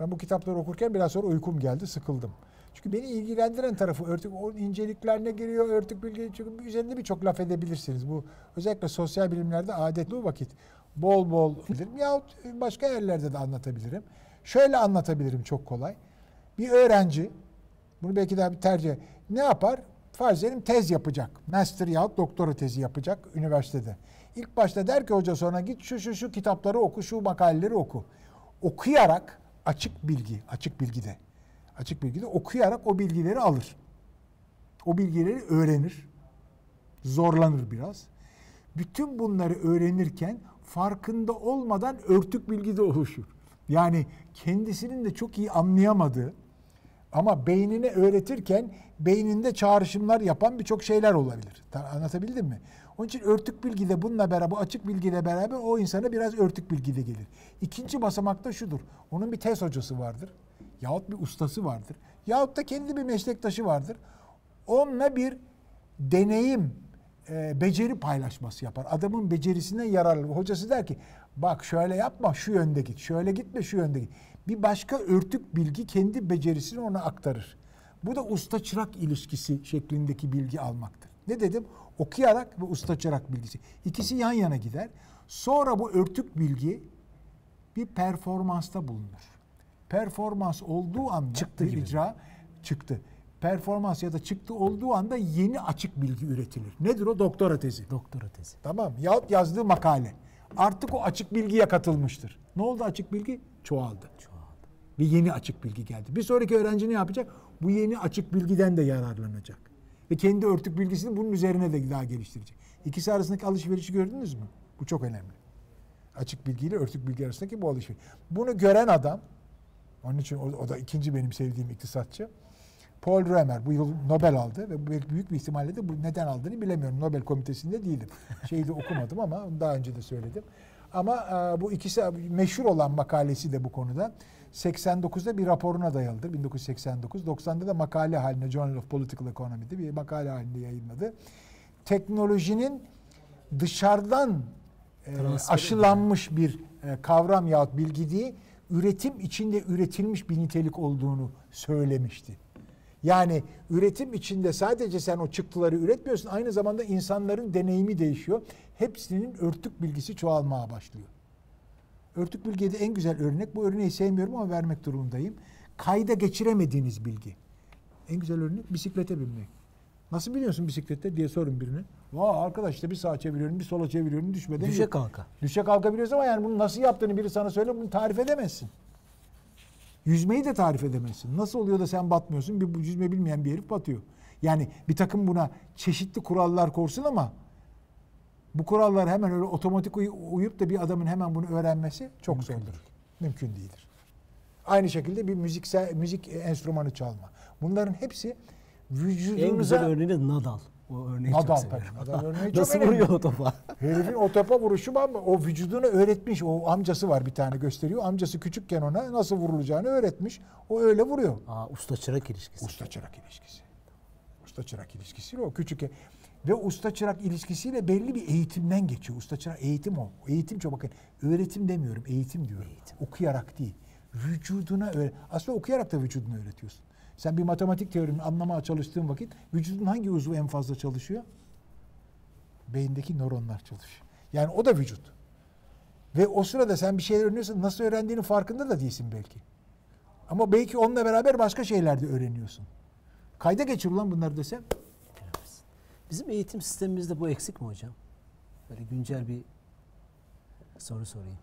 Ben bu kitapları okurken biraz sonra uykum geldi, sıkıldım. Çünkü beni ilgilendiren tarafı örtük o inceliklerine giriyor örtük bilgi çünkü üzerinde birçok laf edebilirsiniz. Bu özellikle sosyal bilimlerde adetli o vakit bol bol bilirim yahut başka yerlerde de anlatabilirim. Şöyle anlatabilirim çok kolay. Bir öğrenci bunu belki daha bir tercih ne yapar? Farz edelim tez yapacak. Master yahut doktora tezi yapacak üniversitede. İlk başta der ki hoca sonra git şu şu şu kitapları oku, şu makaleleri oku. Okuyarak açık bilgi, açık bilgide. Açık bilgide okuyarak o bilgileri alır. O bilgileri öğrenir. Zorlanır biraz. Bütün bunları öğrenirken farkında olmadan örtük bilgi de oluşur. Yani kendisinin de çok iyi anlayamadığı ama beynine öğretirken beyninde çağrışımlar yapan birçok şeyler olabilir. Ta- Anlatabildim mi? Onun için örtük bilgi de bununla beraber, bu açık bilgiyle beraber o insana biraz örtük bilgi de gelir. İkinci basamak da şudur. Onun bir tez hocası vardır. Yahut bir ustası vardır. Yahut da kendi bir meslektaşı vardır. Onunla bir deneyim, e, beceri paylaşması yapar. Adamın becerisinden yararlı. Hocası der ki bak şöyle yapma şu yönde git. Şöyle gitme şu yönde git. Bir başka örtük bilgi kendi becerisini ona aktarır. Bu da usta çırak ilişkisi şeklindeki bilgi almaktır. Ne dedim? Okuyarak ve usta çırak bilgisi. İkisi yan yana gider. Sonra bu örtük bilgi bir performansta bulunur. Performans olduğu anda Çıktı bir gibi. icra çıktı. Performans ya da çıktı olduğu anda yeni açık bilgi üretilir. Nedir o? Doktora tezi. Doktora tezi. Tamam. Yahut yazdığı makale. Artık o açık bilgiye katılmıştır. Ne oldu açık bilgi? Çoğaldı. Çoğaldı. Bir yeni açık bilgi geldi. Bir sonraki öğrenci ne yapacak? Bu yeni açık bilgiden de yararlanacak. Ve kendi örtük bilgisini bunun üzerine de daha geliştirecek. İkisi arasındaki alışverişi gördünüz mü? Bu çok önemli. Açık bilgiyle örtük bilgi arasındaki bu alışveriş. Bunu gören adam, onun için o, o da ikinci benim sevdiğim iktisatçı. Paul Römer bu yıl Nobel aldı ve büyük bir ihtimalle de bu neden aldığını bilemiyorum. Nobel komitesinde değilim. Şeyi de okumadım ama daha önce de söyledim. Ama e, bu ikisi meşhur olan makalesi de bu konuda. 89'da bir raporuna dayalıdır 1989. 90'da da makale haline Journal of Political Economy'de bir makale halinde yayınladı. Teknolojinin dışarıdan e, aşılanmış bir e, kavram yahut bilgi değil, üretim içinde üretilmiş bir nitelik olduğunu söylemişti. Yani üretim içinde sadece sen o çıktıları üretmiyorsun, aynı zamanda insanların deneyimi değişiyor. Hepsinin örtük bilgisi çoğalmaya başlıyor. Örtük bilgiye de en güzel örnek, bu örneği sevmiyorum ama vermek durumundayım. Kayda geçiremediğiniz bilgi. En güzel örnek bisiklete binmek. Nasıl biliyorsun bisiklette diye sorun birine. Vaa arkadaş işte bir sağa çeviriyorum, bir sola çeviriyorum, düşmeden. Düşe kalka. Düşe kalkabiliyoruz ama yani bunu nasıl yaptığını biri sana söyle bunu tarif edemezsin. Yüzmeyi de tarif edemezsin. Nasıl oluyor da sen batmıyorsun? Bir bu yüzme bilmeyen bir herif batıyor. Yani bir takım buna çeşitli kurallar korsun ama bu kurallar hemen öyle otomatik uy- uyup da bir adamın hemen bunu öğrenmesi çok Mümkün zordur. değil. Mümkün değildir. Aynı şekilde bir müziksel müzik enstrümanı çalma. Bunların hepsi En güzel vücudunuza örneği Nadal. O örneği Nadal çok severim. Nadal örneği çok Nasıl önemli. vuruyor o topa? Herifin o topa vuruşu var mı? O vücudunu öğretmiş. O amcası var bir tane gösteriyor. Amcası küçükken ona nasıl vurulacağını öğretmiş. O öyle vuruyor. Aa, usta çırak ilişkisi. Usta çırak ilişkisi. Usta çırak ilişkisiyle o küçük ve usta çırak ilişkisiyle belli bir eğitimden geçiyor. Usta çırak eğitim o. Eğitim çok bakın. Öğretim demiyorum, eğitim diyorum. Okuyarak değil. Vücuduna öğret. Aslında okuyarak da vücudunu öğretiyorsun. Sen bir matematik teorini anlamaya çalıştığın vakit vücudun hangi uzvu en fazla çalışıyor? Beyindeki nöronlar çalışıyor. Yani o da vücut. Ve o sırada sen bir şeyler öğreniyorsun. Nasıl öğrendiğinin farkında da değilsin belki. Ama belki onunla beraber başka şeyler de öğreniyorsun. Kayda geçir ulan bunları desem. Bizim eğitim sistemimizde bu eksik mi hocam? Böyle güncel bir soru sorayım.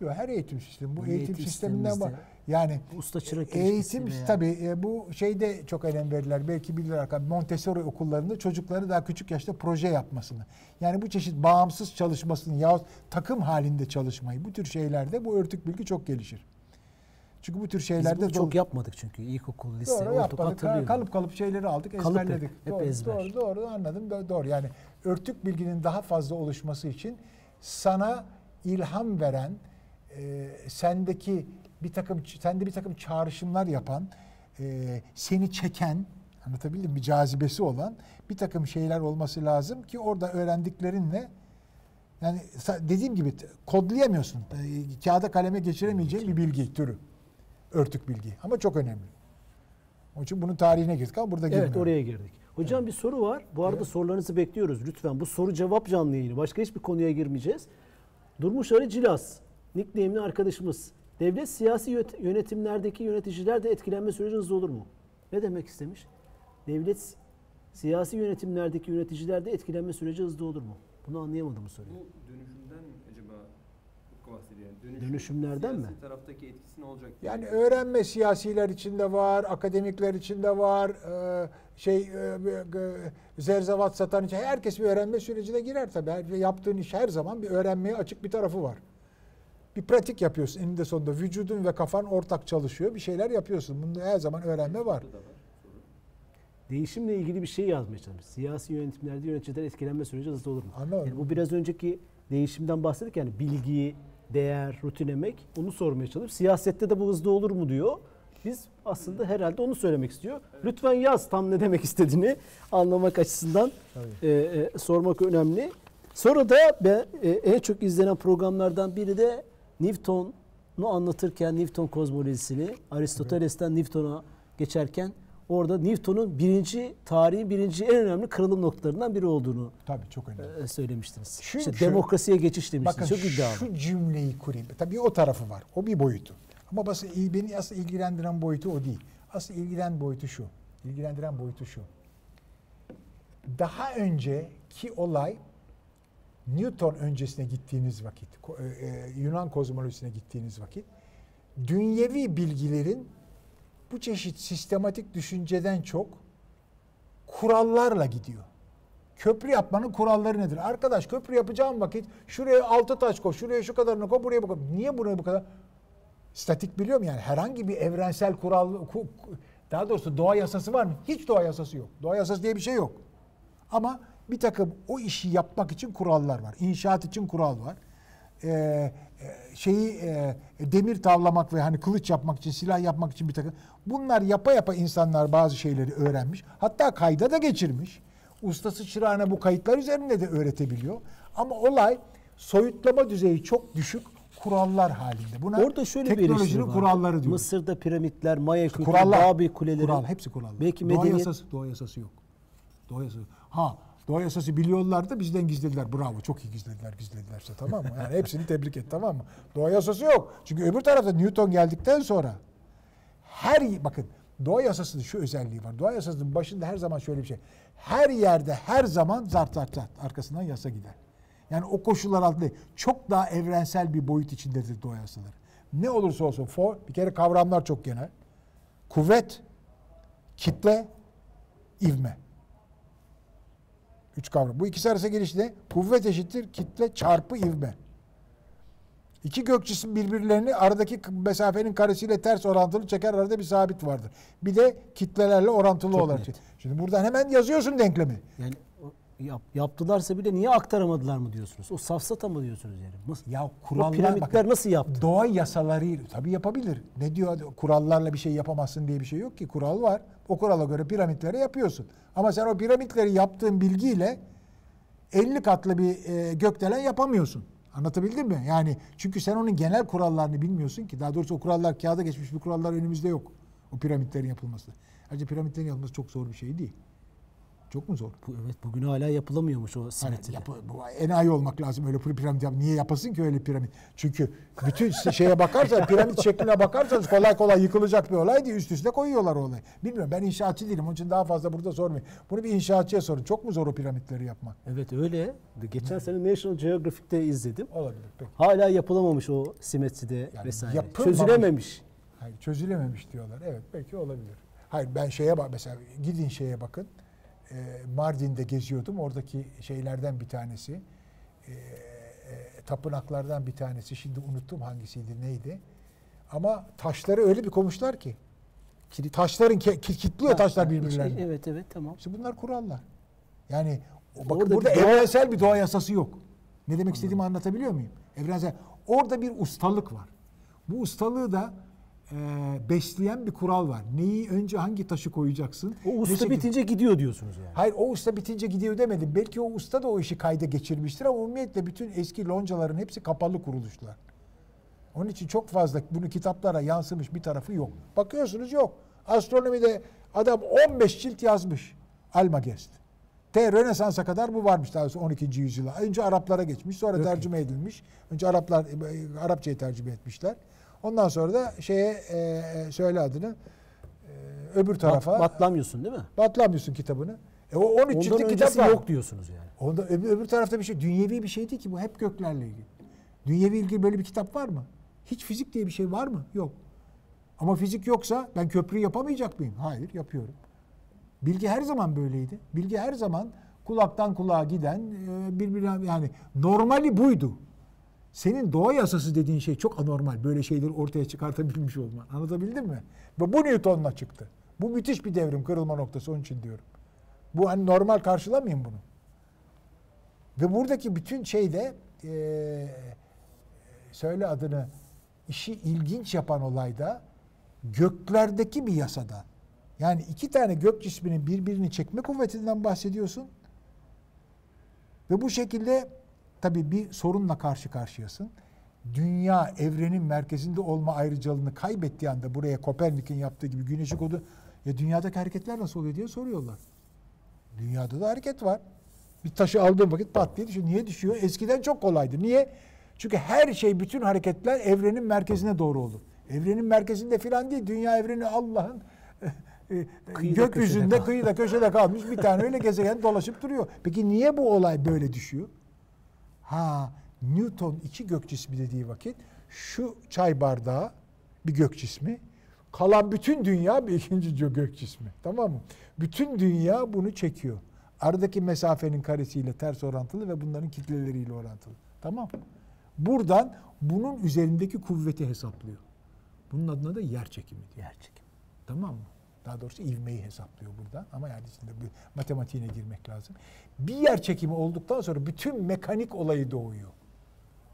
Yok her eğitim sistemi bu Bu eğitim, eğitim sisteminden var. sistemimizde Yani usta çırak eğitim veya- tabii e, bu şeyde çok önem verirler. Belki bilirler. Montessori okullarında çocukları daha küçük yaşta proje yapmasını. Yani bu çeşit bağımsız çalışmasını yahut takım halinde çalışmayı bu tür şeylerde bu örtük bilgi çok gelişir. Çünkü bu tür Biz şeylerde bunu çok yapmadık çünkü ilkokul, lise, Doğru ortaokul hatırlıyorum. Kalıp kalıp şeyleri aldık, Kalıp hep, ezberledik. hep doğru, ezber. doğru, doğru anladım. Do- Doğru. Yani örtük bilginin daha fazla oluşması için sana ilham veren, e, sendeki bir takım sende bir takım çağrışımlar yapan, e, seni çeken, anlatabildim mi? Bir cazibesi olan bir takım şeyler olması lazım ki orada öğrendiklerinle yani dediğim gibi kodlayamıyorsun. E, kağıda kaleme geçiremeyeceğin bir bilgi türü. Örtük bilgi. Ama çok önemli. Onun için bunun tarihine girdik ama burada Evet girmiyorum. oraya girdik. Hocam bir soru var. Bu arada Evet. sorularınızı bekliyoruz lütfen. Bu soru cevap canlı yayını. Başka hiçbir konuya girmeyeceğiz. Durmuş Arı Cilas. Nickname'li arkadaşımız. Devlet siyasi yönet- yönetimlerdeki yöneticiler de etkilenme süreci hızlı olur mu? Ne demek istemiş? Devlet siyasi yönetimlerdeki yöneticiler de etkilenme süreci hızlı olur mu? Bunu anlayamadım bu soruyu. Bu dönüşümden acaba bahsediyor? Dönüşüm, Dönüşümlerden siyasi mi? taraftaki etkisi ne olacak? Yani öğrenme siyasiler içinde var, akademikler içinde var, e, şey e, e, zerzevat satan için herkes bir öğrenme sürecine girer tabii. Yaptığın iş her zaman bir öğrenmeye açık bir tarafı var. Bir pratik yapıyorsun eninde sonunda. Vücudun ve kafan ortak çalışıyor. Bir şeyler yapıyorsun. Bunda her zaman öğrenme var. Değişimle ilgili bir şey yazmaya çalışmış. Siyasi yönetimlerde yöneticiler etkilenme süreci hızlı olur mu? Anlamadım. Yani bu biraz önceki değişimden bahsettik yani bilgi, değer, rutin emek onu sormaya çalışıp siyasette de bu hızlı olur mu diyor. Biz aslında herhalde onu söylemek istiyor. Lütfen yaz tam ne demek istediğini anlamak açısından e, e, sormak önemli. Sonra da ben, e, en çok izlenen programlardan biri de Newton'u anlatırken Newton kozmolojisini Aristoteles'ten Newton'a geçerken orada Newton'un birinci tarihin birinci en önemli kırılım noktalarından biri olduğunu Tabii çok önemli. e, söylemiştiniz. Şu- işte şu- demokrasiye geçiş Bakın demiştiniz. Çok iddialı. şu cümleyi kurayım. Tabii o tarafı var. O bir boyutu. Ama bas, beni asıl ilgilendiren boyutu o değil. Asıl ilgilen boyutu şu. İlgilendiren boyutu şu. Daha önceki olay Newton öncesine gittiğiniz vakit, e, e, Yunan kozmolojisine gittiğiniz vakit dünyevi bilgilerin bu çeşit sistematik düşünceden çok kurallarla gidiyor. Köprü yapmanın kuralları nedir? Arkadaş köprü yapacağım vakit şuraya altı taş koy, şuraya şu kadarını koy, buraya bu kadar. Niye buraya bu kadar? Statik biliyorum yani herhangi bir evrensel kural, ku- ku- daha doğrusu doğa yasası var mı? Hiç doğa yasası yok. Doğa yasası diye bir şey yok. Ama bir takım o işi yapmak için kurallar var. İnşaat için kural var. Ee, e, şeyi e, demir tavlamak ve hani kılıç yapmak için, silah yapmak için bir takım. Bunlar yapa yapa insanlar bazı şeyleri öğrenmiş. Hatta kayda da geçirmiş. Ustası çırağına bu kayıtlar üzerinde de öğretebiliyor. Ama olay soyutlama düzeyi çok düşük kurallar halinde. Buna Orada şöyle bir eleştiri var. kuralları diyoruz. Mısır'da piramitler, Maya kültürü. Babil kuleleri. Kural, hepsi kurallar. Belki doğa medeniyet yasası, doğa yasası yok. Doğa yasası. Ha, doğa yasası biliyorlar da bizden gizlediler. Bravo, çok iyi gizlediler, gizledilerse tamam mı? Yani hepsini tebrik et tamam mı? Doğa yasası yok. Çünkü öbür tarafta Newton geldikten sonra her bakın doğa yasasının şu özelliği var. Doğa yasasının başında her zaman şöyle bir şey. Her yerde her zaman zart zart zart arkasından yasa gider. Yani o koşullar altında çok daha evrensel bir boyut içindedir doğa yasaları. Ne olursa olsun for bir kere kavramlar çok genel. Kuvvet, kitle, ivme. Üç kavram. Bu ikisi arasında geliş ne? Kuvvet eşittir kitle çarpı ivme. İki gök cismi birbirlerini aradaki mesafenin karesiyle ters orantılı çeker arada bir sabit vardır. Bir de kitlelerle orantılı Çok olarak. net. Şimdi buradan hemen yazıyorsun denklemi. Yani yap, yaptılarsa bile niye aktaramadılar mı diyorsunuz? O safsata mı diyorsunuz yani? Nasıl? Ya o kurallar piramitler bakın, nasıl yaptı? Doğa yasaları tabii yapabilir. Ne diyor kurallarla bir şey yapamazsın diye bir şey yok ki. Kural var. O kurala göre piramitleri yapıyorsun. Ama sen o piramitleri yaptığın bilgiyle 50 katlı bir e, gökdelen yapamıyorsun. Anlatabildim mi? Yani çünkü sen onun genel kurallarını bilmiyorsun ki. Daha doğrusu o kurallar kağıda geçmiş bir kurallar önümüzde yok. O piramitlerin yapılması. Ayrıca piramitlerin yapılması çok zor bir şey değil. Çok mu zor? Bu, evet bugün hala yapılamıyormuş o Hani simetride. yapı, bu enayi olmak lazım öyle piramit yap. Niye yapasın ki öyle piramit? Çünkü bütün şeye bakarsan piramit şekline bakarsanız kolay kolay yıkılacak bir olay değil. Üst üste koyuyorlar o olayı. Bilmiyorum ben inşaatçı değilim. Onun için daha fazla burada sormayayım. Bunu bir inşaatçıya sorun. Çok mu zor o piramitleri yapmak? Evet öyle. Geçen sene National Geographic'te izledim. Olabilir. Peki. Hala yapılamamış o simetride Yani vesaire. yapılmamış. Çözülememiş. Hayır, çözülememiş diyorlar. Evet belki olabilir. Hayır ben şeye bak mesela gidin şeye bakın. Ee, Mardin'de geziyordum. Oradaki şeylerden bir tanesi. ee, e, tapınaklardan bir tanesi. Şimdi unuttum hangisiydi neydi. Ama taşları öyle bir koymuşlar ki. Taşların kilitliyor taşlar birbirlerini. Evet evet tamam. İşte bunlar kurallar. Yani bakın Orada burada bir doğa- evrensel bir doğa yasası yok. Ne demek istediğimi anlatabiliyor muyum? Evrensel. Orada bir ustalık var. Bu ustalığı da e, besleyen bir kural var. Neyi önce hangi taşı koyacaksın? O usta şekilde- bitince gidiyor diyorsunuz yani. Hayır o usta bitince gidiyor demedim. Belki o usta da o işi kayda geçirmiştir ama umumiyetle bütün eski loncaların hepsi kapalı kuruluşlar. Onun için çok fazla bunu kitaplara yansımış bir tarafı yok. Bakıyorsunuz yok. Astronomide adam 15 cilt yazmış. Almagest. T Rönesans'a kadar bu varmış daha doğrusu 12. yüzyıla. Önce Araplara geçmiş, sonra Peki. tercüme edilmiş. Önce Araplar e, Arapçayı tercüme etmişler. Ondan sonra da şeye e, söyle adını e, öbür tarafa Bat, batlamıyorsun değil mi? Batlamıyorsun kitabını. E o 13 Ondan ciltlik kitap var. yok diyorsunuz yani. Onda öbür, öbür tarafta bir şey. Dünyevi bir şey değil ki bu. Hep göklerle ilgili. Dünyevi ilgili böyle bir kitap var mı? Hiç fizik diye bir şey var mı? Yok. Ama fizik yoksa ben köprü yapamayacak mıyım? Hayır yapıyorum. Bilgi her zaman böyleydi. Bilgi her zaman kulaktan kulağa giden e, birbirine yani normali buydu. Senin doğa yasası dediğin şey çok anormal. Böyle şeyleri ortaya çıkartabilmiş olman. Anlatabildim mi? Ve bu Newton'la çıktı. Bu müthiş bir devrim kırılma noktası onun için diyorum. Bu hani normal karşılamayın bunu. Ve buradaki bütün şeyde eee söyle adını işi ilginç yapan olayda göklerdeki bir yasada. Yani iki tane gök cisminin birbirini çekme kuvvetinden bahsediyorsun. Ve bu şekilde tabii bir sorunla karşı karşıyasın. Dünya evrenin merkezinde olma ayrıcalığını kaybettiği anda buraya Kopernik'in yaptığı gibi güneşi kodu ya dünyadaki hareketler nasıl oluyor diye soruyorlar. Dünyada da hareket var. Bir taşı aldığın vakit pat diye düşüyor. Niye düşüyor? Eskiden çok kolaydı. Niye? Çünkü her şey, bütün hareketler evrenin merkezine doğru olur. Evrenin merkezinde filan değil. Dünya evreni Allah'ın e, Kıyıda gökyüzünde, köşede kıyıda köşede kalmış bir tane öyle gezegen dolaşıp duruyor. Peki niye bu olay böyle düşüyor? Ha, Newton iki gök cismi dediği vakit şu çay bardağı bir gök cismi, kalan bütün dünya bir ikinci gök cismi. Tamam mı? Bütün dünya bunu çekiyor. Aradaki mesafenin karesiyle ters orantılı ve bunların kitleleriyle orantılı. Tamam. Buradan bunun üzerindeki kuvveti hesaplıyor. Bunun adına da yer çekimi diyor. Yer çekimi. Tamam mı? Daha doğrusu ivmeyi hesaplıyor burada. Ama yani içinde bir matematiğine girmek lazım. Bir yer çekimi olduktan sonra bütün mekanik olayı doğuyor.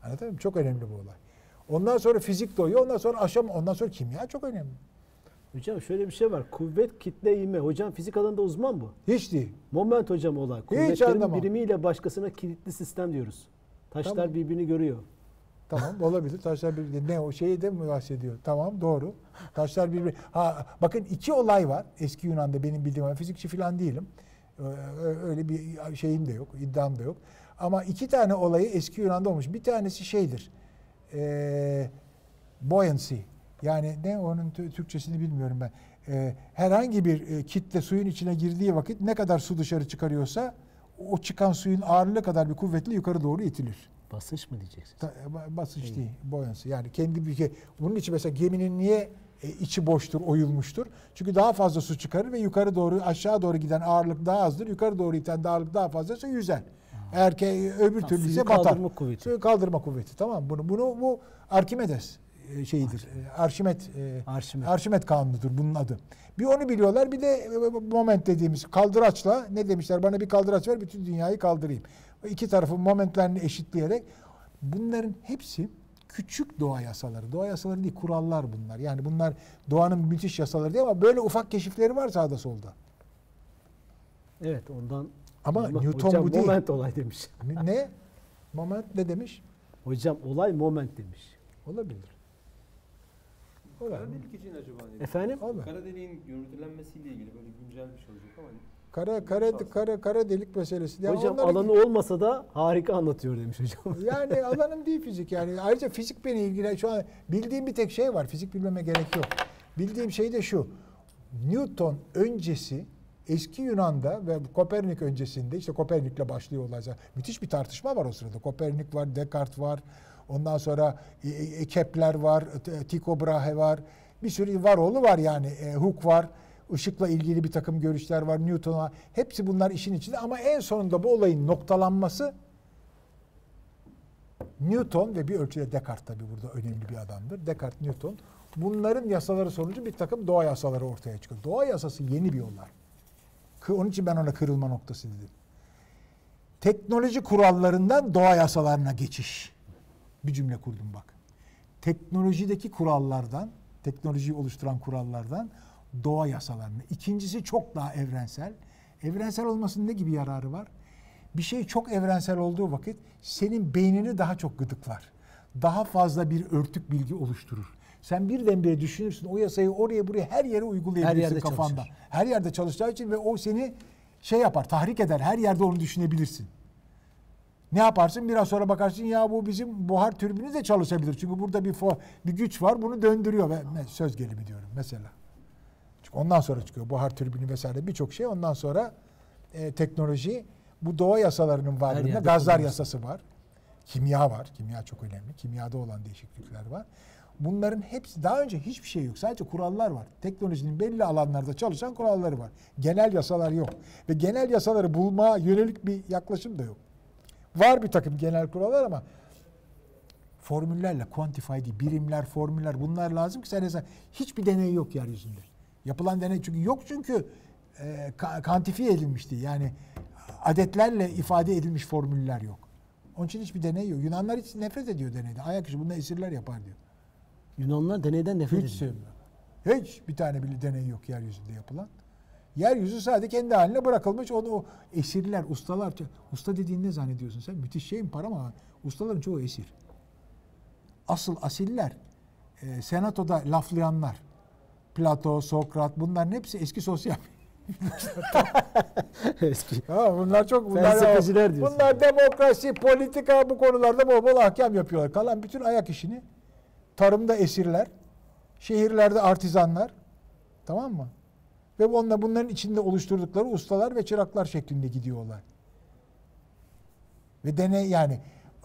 Anladın mı? Çok önemli bu olay. Ondan sonra fizik doğuyor. Ondan sonra aşama, ondan sonra kimya çok önemli. Hocam şöyle bir şey var. Kuvvet, kitle, ivme. Hocam fizik alanında uzman bu. Hiç değil. Moment hocam olay. Kuvvetlerin birimiyle başkasına kilitli sistem diyoruz. Taşlar Tamam. birbirini görüyor. Tamam olabilir. Taşlar birbirine ne o şeyi de mi bahsediyor? Tamam doğru. Taşlar birbirine. Ha bakın iki olay var. Eski Yunan'da benim bildiğim fizikçi falan değilim. Öyle bir şeyim de yok, iddiam da yok. Ama iki tane olayı eski Yunan'da olmuş. Bir tanesi şeydir. Ee, buoyancy. Yani ne onun tü- Türkçesini bilmiyorum ben. Ee, herhangi bir e, kitle suyun içine girdiği vakit ne kadar su dışarı çıkarıyorsa o çıkan suyun ağırlığı kadar bir kuvvetle yukarı doğru itilir. Basınç mı diyeceksiniz? Ta- ba- basınç değil, buoyancy. Yani kendi bir şey. Bunun için mesela geminin niye e, içi boştur, oyulmuştur? Çünkü daha fazla su çıkarır ve yukarı doğru, aşağı doğru giden ağırlık daha azdır. Yukarı doğru iten de ağırlık daha fazlaysa yüzer. Eğer ki öbür Ha, türlü ise batar. kaldırma kuvveti. Suyu kaldırma kuvveti. Tamam bunu bunu bu Arkimedes e, şeyidir. E, Arşimet e, Arşimet. Arşimet kanunudur bunun adı. Bir onu biliyorlar bir de e, moment dediğimiz kaldıraçla ne demişler bana bir kaldıraç ver bütün dünyayı kaldırayım. İki tarafın momentlerini eşitleyerek bunların hepsi küçük doğa yasaları. Doğa yasaları değil kurallar bunlar. Yani bunlar doğanın müthiş yasaları değil ama böyle ufak keşifleri var sağda solda. Evet ondan. Ama Ama Newton hocam bu değil. moment olay demiş. Ne? Moment ne demiş? Hocam olay moment demiş. Olabilir. Kara Olabilir. delik için acaba ne? Efendim? Olabilir. Kara deliğin görüntülenmesiyle ilgili böyle güncel bir şey olacak ama Kara kara kara kara delik meselesi. Ya hocam onları- alanı olmasa da harika anlatıyor demiş hocam. Yani alanım değil fizik yani. Ayrıca fizik beni ilgilen şu an bildiğim bir tek şey var. Fizik bilmeme gerek yok. Bildiğim şey de şu. Newton öncesi eski Yunan'da ve Kopernik öncesinde işte Kopernik'le başlıyor olacak. Müthiş bir tartışma var o sırada. Kopernik var, Descartes var. Ondan sonra e, e, Kepler var, Tycho Brahe var. Bir sürü varoğlu var yani. E, Hooke var. Işıkla ilgili bir takım görüşler var. Newton var. Hepsi bunlar işin içinde ama en sonunda bu olayın noktalanması Newton ve bir ölçüde Descartes tabii burada önemli bir adamdır. Descartes, Newton. Bunların yasaları sonucu bir takım doğa yasaları ortaya çıkıyor. Doğa yasası yeni bir. Kı- Onun için ben ona kırılma noktası dedim. Teknoloji kurallarından doğa yasalarına geçiş. Bir cümle kurdum bak. Teknolojideki kurallardan, teknolojiyi oluşturan kurallardan doğa yasalarına. İkincisi çok daha evrensel. Evrensel olmasının ne gibi yararı var? Bir şey çok evrensel olduğu vakit senin beynini daha çok gıdıklar. Daha fazla bir örtük bilgi oluşturur. Sen birdenbire düşünürsün o yasayı oraya buraya her yere uygulayabilirsin Her yerde kafanda. çalışır. Her yerde çalışacağı için ve o seni şey yapar, tahrik eder. Her yerde onu düşünebilirsin. Ne yaparsın? Biraz sonra bakarsın ya bu bizim buhar türbini de çalışabilir. Çünkü burada bir fo- bir güç var bunu döndürüyor ve söz gelimi diyorum mesela. Çünkü ondan sonra çıkıyor buhar türbini vesaire birçok şey. Ondan sonra e, teknoloji bu doğa yasalarının varlığında gazlar yasası var. Kimya var. Kimya çok önemli. Kimyada olan değişiklikler var. Bunların hepsi daha önce hiçbir şey yok. Sadece kurallar var. Teknolojinin belli alanlarda çalışan kuralları var. Genel yasalar yok. Ve genel yasaları bulmaya yönelik bir yaklaşım da yok. Var bir takım genel kurallar ama formüllerle quantify değil, birimler, formüller bunlar lazım ki sen hesap. Hiçbir deney yok yeryüzünde. Yapılan deney çünkü yok çünkü e, ka- kantifiye edilmişti. Yani adetlerle ifade edilmiş formüller yok. Onun için hiçbir deney yok. Yunanlar hiç nefret ediyor deneyde. Ayak işi bunda esirler yapar diyor. Yunanlar deneyden nefret Hiç ediyor. sevmiyor. Hiç bir tane bile deney yok yeryüzünde yapılan. Yeryüzü sadece kendi haline bırakılmış. Onu o esirler, ustalar. Usta dediğin ne zannediyorsun sen? Müthiş şeyin para ama ustaların çoğu esir. Asıl asiller e, senatoda laflayanlar. Plato, Sokrat bunların hepsi eski sosyal. Eski. Ha, bunlar çok bunlar, diyorsun. bunlar demokrasi, politika bu konularda bol bol ahkam yapıyorlar. Kalan bütün ayak işini tarımda esirler, şehirlerde artizanlar. Tamam mı? Ve onunla bunların içinde oluşturdukları ustalar ve çıraklar şeklinde gidiyorlar. Ve deney yani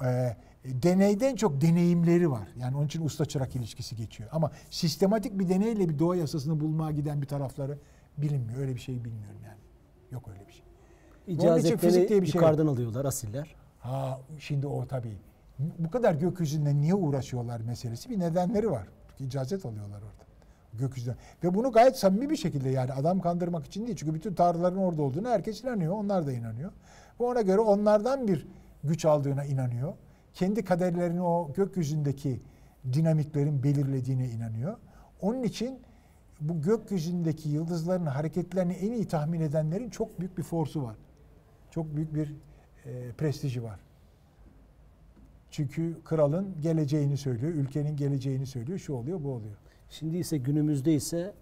e, deneyden çok deneyimleri var. Yani onun için usta çırak ilişkisi geçiyor. Ama sistematik bir deneyle bir doğa yasasını bulmaya giden bir tarafları bilinmiyor. Öyle bir şey bilmiyorum yani. Yok öyle bir şey. İcazetleri fizik diye bir şey yukarıdan alıyorlar asiller. Ha şimdi o tabii. Bu kadar gökyüzünde niye uğraşıyorlar meselesi bir nedenleri var. Çünkü icazet alıyorlar orada. Gökyüzünden. Ve bunu gayet samimi bir şekilde yani adam kandırmak için değil. Çünkü bütün tanrıların orada olduğunu herkes inanıyor. Onlar da inanıyor. Ve ona göre onlardan bir güç aldığına inanıyor. Kendi kaderlerini o gökyüzündeki dinamiklerin belirlediğine inanıyor. Onun için bu gökyüzündeki yıldızların hareketlerini en iyi tahmin edenlerin çok büyük bir forsu var. Çok büyük bir e, prestiji var. Çünkü kralın geleceğini söylüyor, ülkenin geleceğini söylüyor, şu oluyor, bu oluyor. Şimdi ise günümüzde ise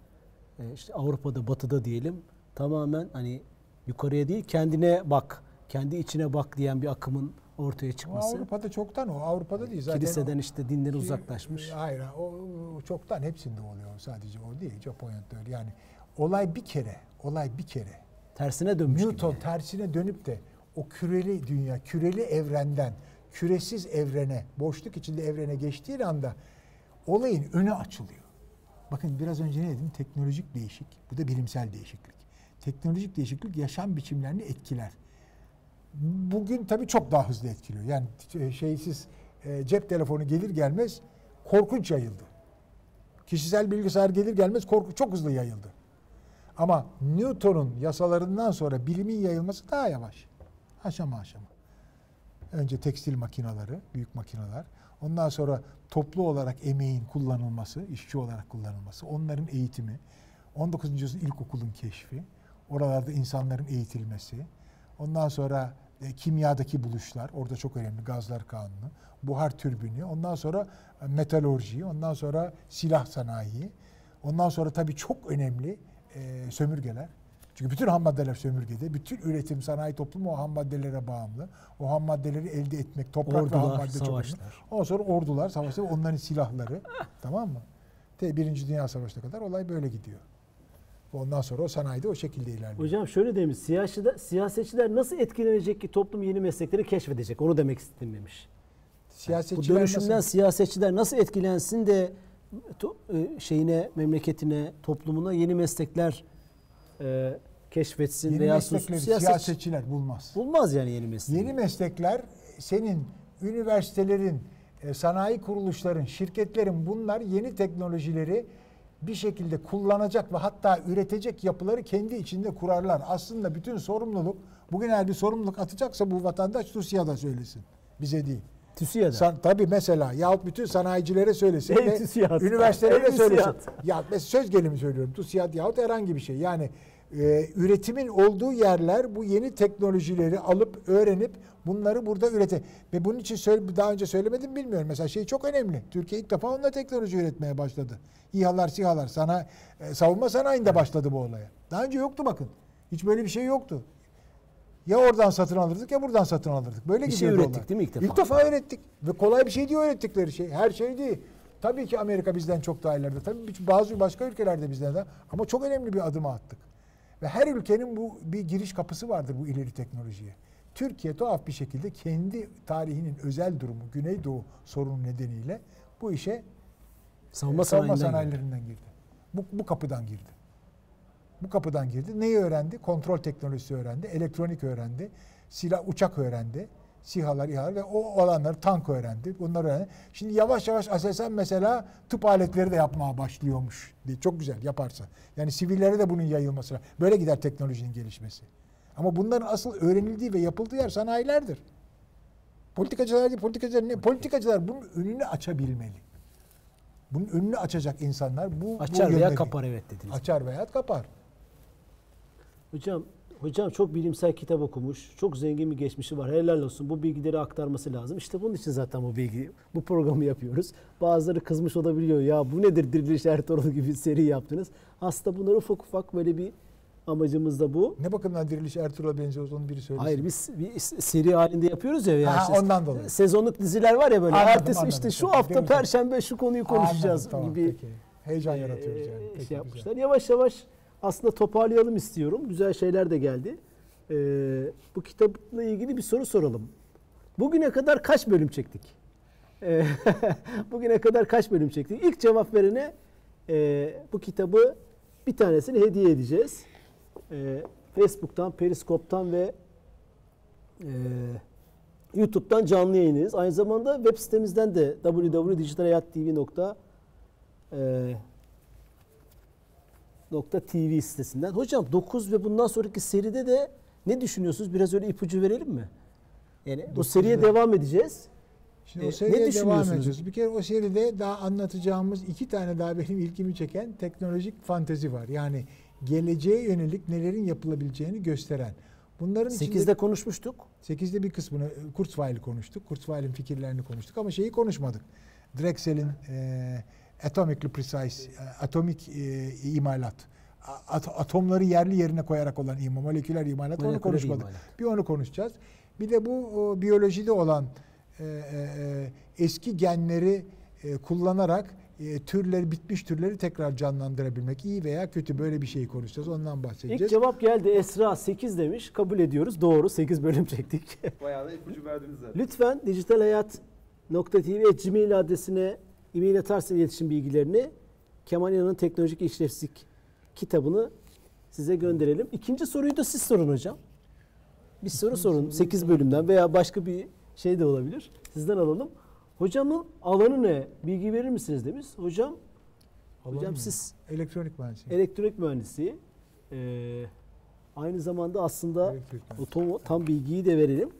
e, işte Avrupa'da, Batı'da diyelim tamamen hani yukarıya değil kendine bak, kendi içine bak diyen bir akımın ortaya O çıkması. Avrupa'da çoktan o, Avrupa'da değil zaten. Kiliseden o- işte dinden Ki- uzaklaşmış. Hayır, o, o çoktan hepsinde oluyor. Sadece o değil, Japonya'da öyle. Yani olay bir kere, olay bir kere. Tersine dönmüş Newton gibi. tersine dönüp de o küreli dünya, küreli evrenden küresiz evrene, boşluk içinde evrene geçtiği anda olayın önü açılıyor. Bakın biraz önce ne dedim? Teknolojik değişik. Bu da bilimsel değişiklik. Teknolojik değişiklik yaşam biçimlerini etkiler. Bugün tabii çok daha hızlı etkiliyor. Yani t- şeysiz e, cep telefonu gelir gelmez korkunç yayıldı. Kişisel bilgisayar gelir gelmez korku çok hızlı yayıldı. Ama Newton'un yasalarından sonra bilimin yayılması daha yavaş. Aşama aşama. Önce tekstil makineleri, büyük makineler. Ondan sonra toplu olarak emeğin kullanılması, işçi olarak kullanılması, onların eğitimi, 19. yüzyıl ilkokulun keşfi, oralarda insanların eğitilmesi, ondan sonra e, kimyadaki buluşlar, orada çok önemli gazlar kanunu, buhar türbini, ondan sonra e, metalurji, ondan sonra silah sanayi, ondan sonra tabii çok önemli e, sömürgeler. Çünkü bütün ham maddeler sömürgede, bütün üretim sanayi toplumu o ham maddelere bağımlı. O ham maddeleri elde etmek, toprak ve ham Ordular, madde çok önemli. Ondan sonra ordular, savaşlar, onların silahları. tamam mı? Te Birinci Dünya Savaşı'na kadar olay böyle gidiyor. Ondan sonra o sanayide o şekilde ilerliyor. Hocam şöyle demiş, siyasetçiler, siyasetçiler nasıl etkilenecek ki toplum yeni meslekleri keşfedecek? Onu demek istedim demiş. Bu Siyasetçiler dönüşümden nasıl? siyasetçiler nasıl etkilensin de e, şeyine, memleketine, toplumuna yeni meslekler e, keşfetsin Yeni veya meslekleri siyaset- siyasetçiler bulmaz. bulmaz yani yeni meslek. Yeni meslekler senin üniversitelerin, e, sanayi kuruluşların, şirketlerin bunlar yeni teknolojileri bir şekilde kullanacak ve hatta üretecek yapıları kendi içinde kurarlar. Aslında bütün sorumluluk, bugün eğer bir sorumluluk atacaksa bu vatandaş TÜSİAD'a söylesin. Bize değil. TÜSİAD'a. San, tabii mesela yahut bütün sanayicilere söylesin Ey ve TÜSİAD. üniversitelere Ey söylesin. TÜSİAD. Ya söz gelimi söylüyorum. TÜSİAD yahut herhangi bir şey. Yani e, üretimin olduğu yerler bu yeni teknolojileri alıp öğrenip bunları burada ürete. Ve bunun için söyle, daha önce söylemedim bilmiyorum. Mesela şey çok önemli. Türkiye ilk defa onunla teknoloji üretmeye başladı. İHA'lar, SİHA'lar sana e, savunma sanayinde başladı bu olaya. Daha önce yoktu bakın. Hiç böyle bir şey yoktu. Ya oradan satın alırdık ya buradan satın alırdık. Böyle Bir şey ürettik olay. değil mi ilk defa? İlk defa öğrettik. Ve kolay bir şey değil öğrettikleri şey. Her şey değil. Tabii ki Amerika bizden çok daha ileride. Tabii bazı başka ülkelerde bizden de. Ama çok önemli bir adım attık. Ve her ülkenin bu bir giriş kapısı vardır bu ileri teknolojiye. Türkiye tuhaf bir şekilde kendi tarihinin özel durumu, Güneydoğu sorunu nedeniyle bu işe savunma, e, savunma sanayilerinden girdi. Bu, bu kapıdan girdi. Bu kapıdan girdi. Neyi öğrendi? Kontrol teknolojisi öğrendi. Elektronik öğrendi. Silah, uçak öğrendi. SİHA'lar, İHA'lar ve o alanları tank öğrendi. Bunları öğrendi. Şimdi yavaş yavaş Aselsan mesela tıp aletleri de yapmaya başlıyormuş. diye. Çok güzel yaparsa. Yani sivillere de bunun yayılması. Böyle gider teknolojinin gelişmesi. Ama bunların asıl öğrenildiği ve yapıldığı yer sanayilerdir. Politikacılar değil, politikacılar ne? Politikacılar bunun önünü açabilmeli. Bunun önünü açacak insanlar bu bu Açar yönde veya kapar evet dediniz. Açar veya kapar. Hocam hocam çok bilimsel kitap okumuş. Çok zengin bir geçmişi var. Helal olsun. Bu bilgileri aktarması lazım. İşte bunun için zaten bu bilgi bu programı yapıyoruz. Bazıları kızmış olabiliyor. Ya bu nedir Diriliş Ertuğrul gibi seri yaptınız. Aslında bunları ufak ufak böyle bir amacımız da bu. Ne bakımdan diriliş Ertuğrul'a benziyor onu biri söylesin. Hayır biz bir seri halinde yapıyoruz ya. ya Ha, işte ondan dolayı. Sezonluk diziler var ya böyle. Anladım, Ertesi anladım. işte şu hafta değil perşembe şu konuyu konuşacağız Anladım, tamam, gibi peki. Heyecan yaratıyoruz yani. e, Peki, şey güzel. yapmışlar. Yavaş yavaş aslında toparlayalım istiyorum. Güzel şeyler de geldi. Ee, bu kitapla ilgili bir soru soralım. Bugüne kadar kaç bölüm çektik? Ee, Bugüne kadar kaç bölüm çektik? İlk cevap verene e, bu kitabı bir tanesini hediye edeceğiz. Ee, Facebook'tan, Periskop'tan ve e, YouTube'dan canlı yayınız. Aynı zamanda web sitemizden de www.dijitalayattv.com e, TV sitesinden. Hocam 9 ve bundan sonraki seride de ne düşünüyorsunuz? Biraz öyle ipucu verelim mi? Yani bu seriye ve- devam edeceğiz. Şimdi E, o ne seriye devam düşünüyorsunuz? edeceğiz. Bir kere o seride daha anlatacağımız iki tane daha benim ilgimi çeken teknolojik fantezi var. Yani geleceğe yönelik nelerin yapılabileceğini gösteren. Bunların içinde 8'de konuşmuştuk. 8'de bir kısmını e, Kurzweil'i konuştuk. Kurzweil'in fikirlerini konuştuk ama şeyi konuşmadık. Drexel'in e, atomically precise, e, atomik e, imalat. At- atomları yerli yerine koyarak olan ima, moleküler imalat onu konuşmadık. imalat. Bir onu konuşacağız. Bir de bu o, biyolojide olan e, e, e, eski genleri e, kullanarak e, türleri bitmiş türleri tekrar canlandırabilmek iyi veya kötü böyle bir şeyi konuşacağız. Ondan bahsedeceğiz. İlk cevap geldi. Esra 8 demiş. Kabul ediyoruz. Doğru. 8 bölüm çektik. Bayağı da ipucu verdiniz zaten. Lütfen dijitalhayat.tv adresine e-mail atarsın iletişim bilgilerini. Kemal İnan'ın Teknolojik İşlevsizlik kitabını size gönderelim. İkinci soruyu da siz sorun hocam. bir soru sorun 8 bölümden veya başka bir şey de olabilir. Sizden alalım. Hocamın alanı ne? Bilgi verir misiniz demiş. Hocam hocam Alalım mı? siz elektronik mühendisliği. elektrik mühendisi. Ee, aynı zamanda aslında o tam, tam bilgiyi de verelim.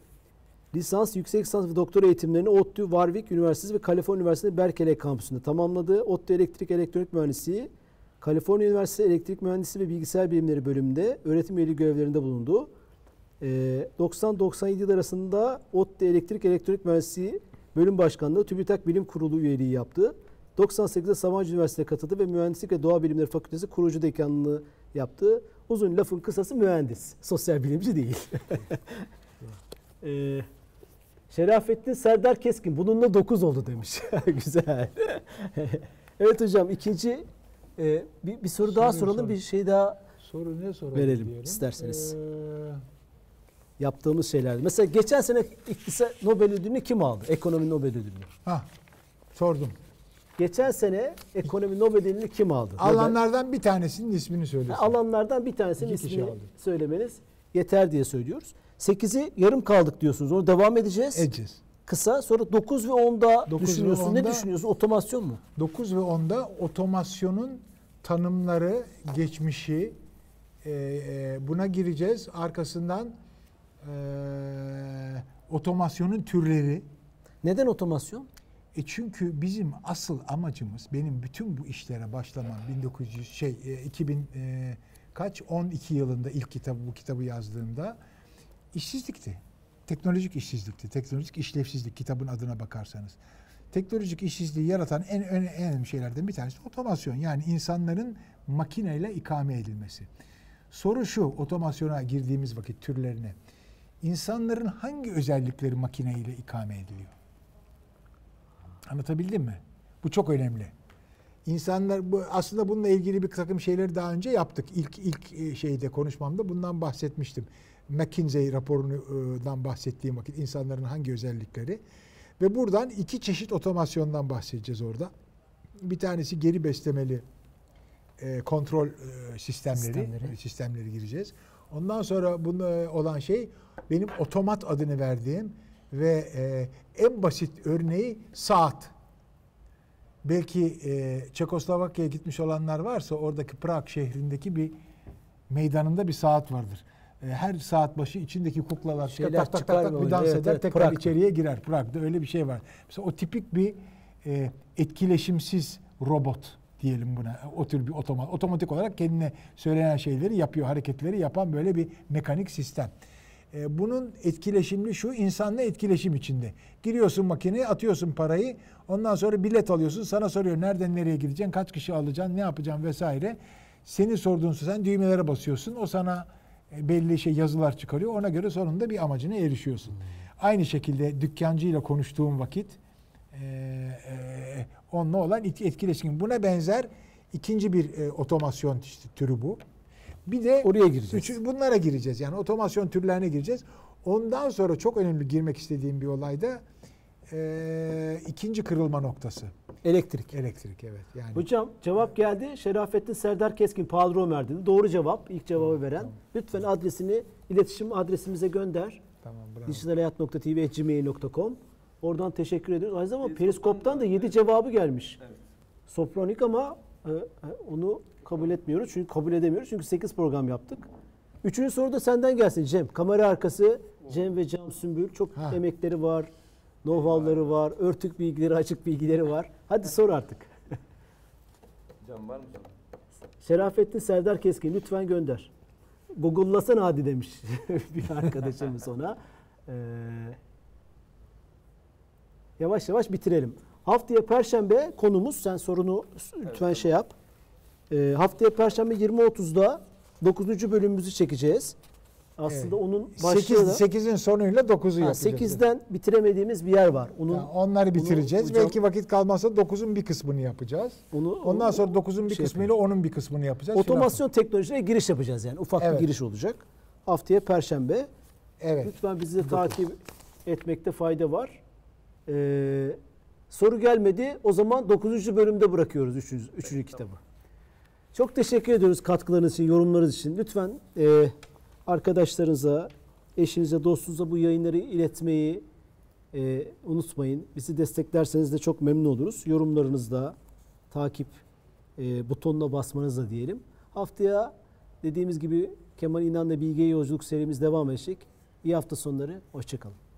Lisans, yüksek lisans ve doktora eğitimlerini ODTÜ, Warwick Üniversitesi ve Kaliforniya Üniversitesi Berkeley kampüsünde tamamladı. ODTÜ Elektrik Elektronik Mühendisliği, Kaliforniya Üniversitesi Elektrik Mühendisliği ve Bilgisayar Bilimleri bölümünde öğretim üyeliği görevlerinde bulundu. Ee, 90-97 yıl arasında ODTÜ Elektrik Elektronik Mühendisliği Bölüm Başkanlığı, TÜBİTAK Bilim Kurulu üyeliği yaptı. 98'de Sabancı Üniversitesi'ne katıldı ve Mühendislik ve Doğa Bilimleri Fakültesi kurucu dekanlığı yaptı. Uzun lafın kısası mühendis. Sosyal bilimci değil. Ee, Şerafettin Serdar Keskin bununla 9 oldu demiş. Güzel. evet hocam ikinci e, bir, bir soru daha soralım soru. bir şey daha Soru ne soru? Verelim, diyelim. isterseniz. Ee, yaptığımız şeylerdi. Mesela geçen sene iktisat Nobel ödülünü kim aldı? Ekonomi Nobel ödülünü. ha, sordum. Geçen sene ekonomi Nobel ödülünü kim aldı? Nobel- Alanlardan bir tanesinin ismini söylesin. alanlardan bir tanesinin İki ismini söylemeniz yeter diye söylüyoruz. 8'i yarım kaldık diyorsunuz. Onu devam edeceğiz. Edeceğiz. Kısa sonra 9 ve 10'da 9 ve düşünüyorsun. Ne 10'da düşünüyorsun? Otomasyon mu? 9 ve 10'da otomasyonun tanımları, geçmişi e, e, buna gireceğiz. Arkasından e, otomasyonun türleri. Neden otomasyon? E çünkü bizim asıl amacımız benim bütün bu işlere başlamam 1900 şey e, 2000 e, kaç 12 yılında ilk kitabı bu kitabı yazdığımda işsizlikti. Teknolojik işsizlikti. Teknolojik işlevsizlik kitabın adına bakarsanız. Teknolojik işsizliği yaratan en, önemli şeylerden bir tanesi otomasyon. Yani insanların makineyle ikame edilmesi. Soru şu otomasyona girdiğimiz vakit türlerine. İnsanların hangi özellikleri makineyle ikame ediliyor? Anlatabildim mi? Bu çok önemli. İnsanlar bu aslında bununla ilgili bir takım şeyleri daha önce yaptık. İlk ilk e, şeyde konuşmamda bundan bahsetmiştim. McKinsey raporundan bahsettiğim vakit insanların hangi özellikleri ve buradan iki çeşit otomasyondan bahsedeceğiz orada. Bir tanesi geri beslemeli e, kontrol e, sistemleri, Sistemleri. sistemleri gireceğiz. Ondan sonra bunu e, olan şey benim otomat adını verdiğim ve e, en basit örneği saat. Belki e, Çekoslovakya'ya gitmiş olanlar varsa oradaki Prag şehrindeki bir meydanında bir saat vardır. E, her saat başı içindeki kuklalar Şeyler tak tak tak tak bir dans Evet, eder evet, tekrar Prag'da. içeriye girer. Prag'da öyle bir şey var. Mesela o tipik bir e, etkileşimsiz robot diyelim buna. O tür bir otomat. Otomatik olarak kendine söylenen şeyleri yapıyor, hareketleri yapan böyle bir mekanik sistem. E, bunun etkileşimli şu insanla etkileşim içinde. Giriyorsun makineye atıyorsun parayı ondan sonra bilet alıyorsun sana soruyor nereden nereye gideceksin kaç kişi alacaksın ne yapacaksın vesaire. Seni sorduğun sen düğmelere basıyorsun o sana belli şey yazılar çıkarıyor ona göre sonunda bir amacına erişiyorsun. Aynı şekilde dükkancıyla konuştuğum vakit e, e, onunla olan et- etkileşim buna benzer ikinci bir e, otomasyon türü bu. Bir de Oraya gireceğiz. Üçü- bunlara gireceğiz. Yani otomasyon türlerine gireceğiz. Ondan sonra çok önemli girmek istediğim bir olay da eee, ikinci kırılma noktası. Elektrik. Elektrik evet. Yani Hocam cevap geldi. Şerafettin Serdar Keskin Paul Romer dedi. Doğru cevap. ilk cevabı veren. Lütfen adresini iletişim adresimize gönder. tamam bravo. dijitalhayat.tv.gmail.com Oradan teşekkür ediyoruz. Aynı zamanda Periskop'tan da da- 7 cevabı gelmiş. Evet. Sopronik ama e, e, onu kabul etmiyoruz. Çünkü kabul edemiyoruz. Çünkü 8 program yaptık. Üçüncü soru da senden gelsin Cem. Kamera arkası Cem ve Cam Sümbül. Çok Ha. emekleri var. Know-how'ları var. Örtük bilgileri, açık bilgileri var. Hadi sor artık. Can var mı soru? Şerafettin Serdar Keskin lütfen gönder. Google'lasana hadi demiş bir arkadaşımız ona. Ee, yavaş yavaş bitirelim. Haftaya Perşembe konumuz sen sorunu lütfen tamam. şey yap. Ee, haftaya Perşembe 20.30'da 9. bölümümüzü çekeceğiz. Aslında Evet. onun başlığı da 8, 8'in sonuyla 9'u Ha, yapacağız. 8'den bitiremediğimiz bir yer var. Onun Yani onları bitireceğiz. hocam- Belki vakit kalmazsa 9'un bir kısmını yapacağız. onu Ondan sonra 9'un bir şey kısmıyla onun bir kısmını yapacağız. otomasyon teknolojisine giriş yapacağız yani. Ufak Evet. bir giriş olacak. Haftaya Perşembe. Evet. Lütfen bizi de takip etmekte fayda var. Ee, soru gelmedi. O zaman 9. bölümde bırakıyoruz 3. üçüncü kitabı. Çok teşekkür ediyoruz katkılarınız için, yorumlarınız için. Lütfen e, arkadaşlarınıza, Eşinize, dostunuza bu yayınları iletmeyi e, unutmayın. Bizi desteklerseniz de çok memnun oluruz. Yorumlarınızda takip e, butonuna basmanızla diyelim. Haftaya dediğimiz gibi Kemal İnan'la Bilge'ye yolculuk serimiz devam edecek. İyi hafta sonları. Hoşçakalın.